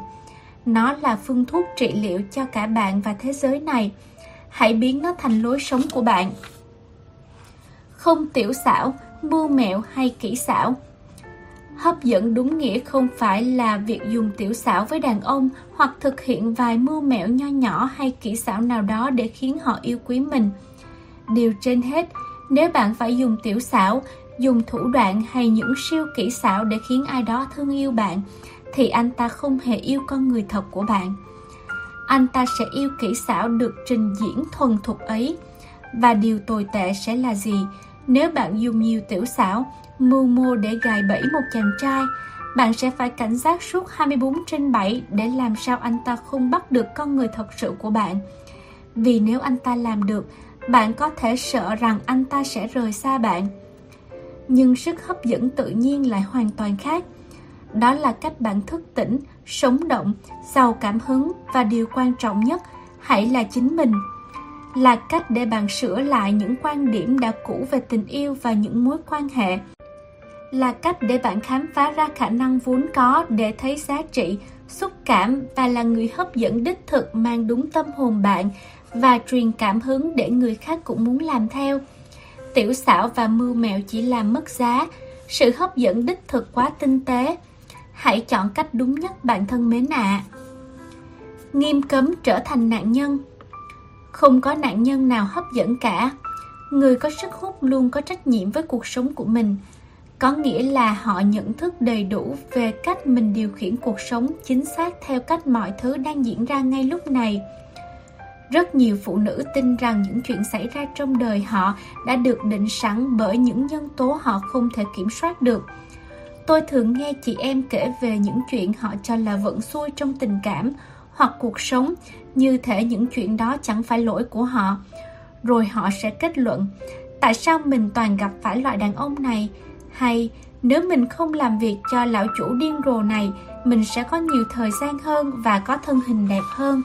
Nó là phương thuốc trị liệu cho cả bạn và thế giới này. Hãy biến nó thành lối sống của bạn. không tiểu xảo, mưu mẹo hay kỹ xảo. Hấp dẫn đúng nghĩa không phải là việc dùng tiểu xảo với đàn ông hoặc thực hiện vài mưu mẹo nho nhỏ hay kỹ xảo nào đó để khiến họ yêu quý mình. Điều trên hết, nếu bạn phải dùng tiểu xảo, dùng thủ đoạn hay những siêu kỹ xảo để khiến ai đó thương yêu bạn, thì anh ta không hề yêu con người thật của bạn. Anh ta sẽ yêu kỹ xảo được trình diễn thuần thục ấy. Và điều tồi tệ sẽ là gì nếu bạn dùng nhiều tiểu xảo, mưu mô để gài bẫy một chàng trai? Bạn sẽ phải cảnh giác suốt 24 trên 7 để làm sao anh ta không bắt được con người thật sự của bạn. Vì nếu anh ta làm được, bạn có thể sợ rằng anh ta sẽ rời xa bạn. Nhưng sức hấp dẫn tự nhiên lại hoàn toàn khác. Đó là cách bạn thức tỉnh, sống động, giàu cảm hứng và điều quan trọng nhất, hãy là chính mình. Là cách để bạn sửa lại những quan điểm đã cũ về tình yêu và những mối quan hệ. Là cách để bạn khám phá ra khả năng vốn có để thấy giá trị, xúc cảm và là người hấp dẫn đích thực mang đúng tâm hồn bạn và truyền cảm hứng để người khác cũng muốn làm theo. Tiểu xảo và mưu mẹo chỉ làm mất giá, sự hấp dẫn đích thực quá tinh tế. Hãy chọn cách đúng nhất bạn thân mến ạ. À. Nghiêm cấm trở thành nạn nhân Không có nạn nhân nào hấp dẫn cả. Người có sức hút luôn có trách nhiệm với cuộc sống của mình. Có nghĩa là họ nhận thức đầy đủ về cách mình điều khiển cuộc sống chính xác theo cách mọi thứ đang diễn ra ngay lúc này – rất nhiều phụ nữ tin rằng những chuyện xảy ra trong đời họ đã được định sẵn bởi những nhân tố họ không thể kiểm soát được. Tôi thường nghe chị em kể về những chuyện họ cho là vận xuôi trong tình cảm hoặc cuộc sống, như thể những chuyện đó chẳng phải lỗi của họ. Rồi họ sẽ kết luận, tại sao mình toàn gặp phải loại đàn ông này? Hay nếu mình không làm việc cho lão chủ điên rồ này, mình sẽ có nhiều thời gian hơn và có thân hình đẹp hơn.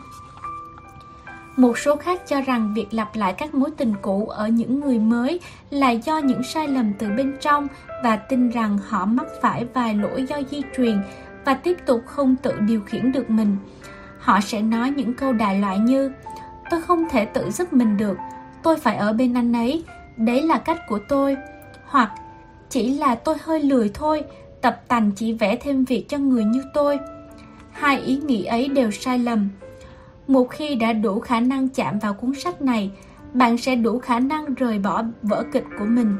Một số khác cho rằng việc lặp lại các mối tình cũ ở những người mới là do những sai lầm từ bên trong và tin rằng họ mắc phải vài lỗi do di truyền và tiếp tục không tự điều khiển được mình. Họ sẽ nói những câu đại loại như Tôi không thể tự giúp mình được, tôi phải ở bên anh ấy, đấy là cách của tôi. Hoặc chỉ là tôi hơi lười thôi, tập tành chỉ vẽ thêm việc cho người như tôi. Hai ý nghĩ ấy đều sai lầm một khi đã đủ khả năng chạm vào cuốn sách này, bạn sẽ đủ khả năng rời bỏ vở kịch của mình,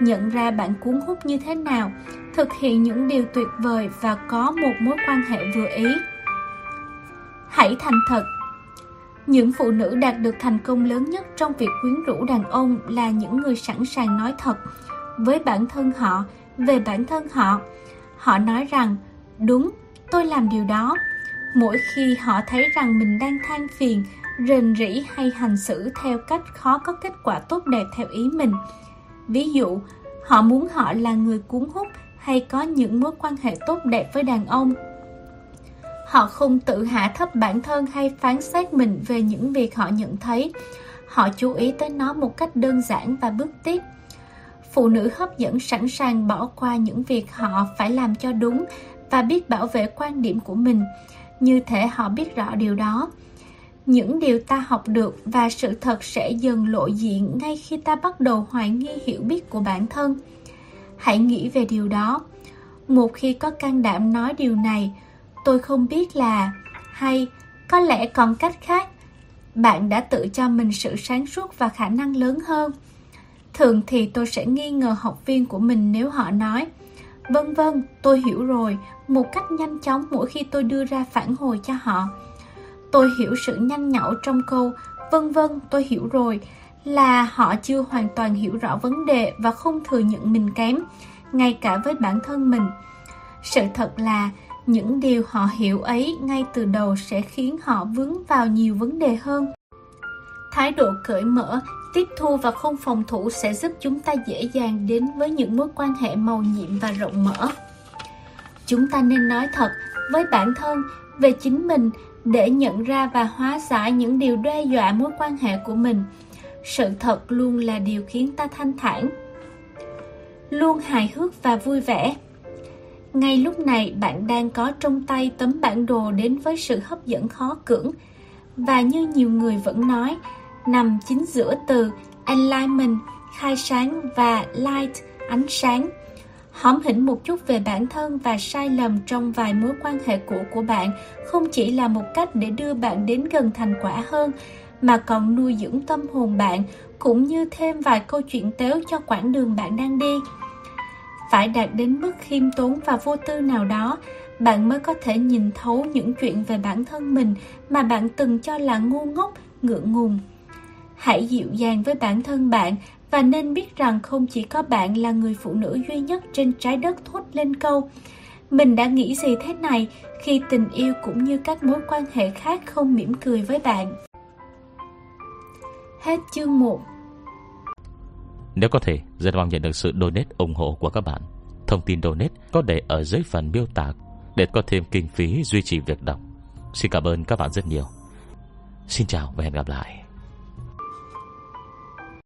nhận ra bạn cuốn hút như thế nào, thực hiện những điều tuyệt vời và có một mối quan hệ vừa ý. Hãy thành thật Những phụ nữ đạt được thành công lớn nhất trong việc quyến rũ đàn ông là những người sẵn sàng nói thật với bản thân họ về bản thân họ. Họ nói rằng, đúng, tôi làm điều đó, Mỗi khi họ thấy rằng mình đang than phiền, rền rỉ hay hành xử theo cách khó có kết quả tốt đẹp theo ý mình. Ví dụ, họ muốn họ là người cuốn hút hay có những mối quan hệ tốt đẹp với đàn ông. Họ không tự hạ thấp bản thân hay phán xét mình về những việc họ nhận thấy. Họ chú ý tới nó một cách đơn giản và bước tiếp. Phụ nữ hấp dẫn sẵn sàng bỏ qua những việc họ phải làm cho đúng và biết bảo vệ quan điểm của mình như thể họ biết rõ điều đó. Những điều ta học được và sự thật sẽ dần lộ diện ngay khi ta bắt đầu hoài nghi hiểu biết của bản thân. Hãy nghĩ về điều đó. Một khi có can đảm nói điều này, tôi không biết là hay có lẽ còn cách khác. Bạn đã tự cho mình sự sáng suốt và khả năng lớn hơn. Thường thì tôi sẽ nghi ngờ học viên của mình nếu họ nói Vân vân, tôi hiểu rồi, một cách nhanh chóng mỗi khi tôi đưa ra phản hồi cho họ. Tôi hiểu sự nhanh nhẩu trong câu vân vân, tôi hiểu rồi là họ chưa hoàn toàn hiểu rõ vấn đề và không thừa nhận mình kém, ngay cả với bản thân mình. Sự thật là những điều họ hiểu ấy ngay từ đầu sẽ khiến họ vướng vào nhiều vấn đề hơn. Thái độ cởi mở Tiếp thu và không phòng thủ sẽ giúp chúng ta dễ dàng đến với những mối quan hệ màu nhiệm và rộng mở. Chúng ta nên nói thật với bản thân về chính mình để nhận ra và hóa giải những điều đe dọa mối quan hệ của mình. Sự thật luôn là điều khiến ta thanh thản. Luôn hài hước và vui vẻ. Ngay lúc này bạn đang có trong tay tấm bản đồ đến với sự hấp dẫn khó cưỡng. Và như nhiều người vẫn nói, nằm chính giữa từ alignment khai sáng và light, ánh sáng. Hõm hỉnh một chút về bản thân và sai lầm trong vài mối quan hệ cũ của bạn không chỉ là một cách để đưa bạn đến gần thành quả hơn, mà còn nuôi dưỡng tâm hồn bạn cũng như thêm vài câu chuyện tếu cho quãng đường bạn đang đi. Phải đạt đến mức khiêm tốn và vô tư nào đó, bạn mới có thể nhìn thấu những chuyện về bản thân mình mà bạn từng cho là ngu ngốc, ngượng ngùng. Hãy dịu dàng với bản thân bạn và nên biết rằng không chỉ có bạn là người phụ nữ duy nhất trên trái đất thốt lên câu mình đã nghĩ gì thế này khi tình yêu cũng như các mối quan hệ khác không mỉm cười với bạn. Hết chương 1 Nếu có thể, rất mong nhận được sự donate ủng hộ của các bạn. Thông tin donate có để ở dưới phần miêu tả để có thêm kinh phí duy trì việc đọc. Xin cảm ơn các bạn rất nhiều. Xin chào và hẹn gặp lại.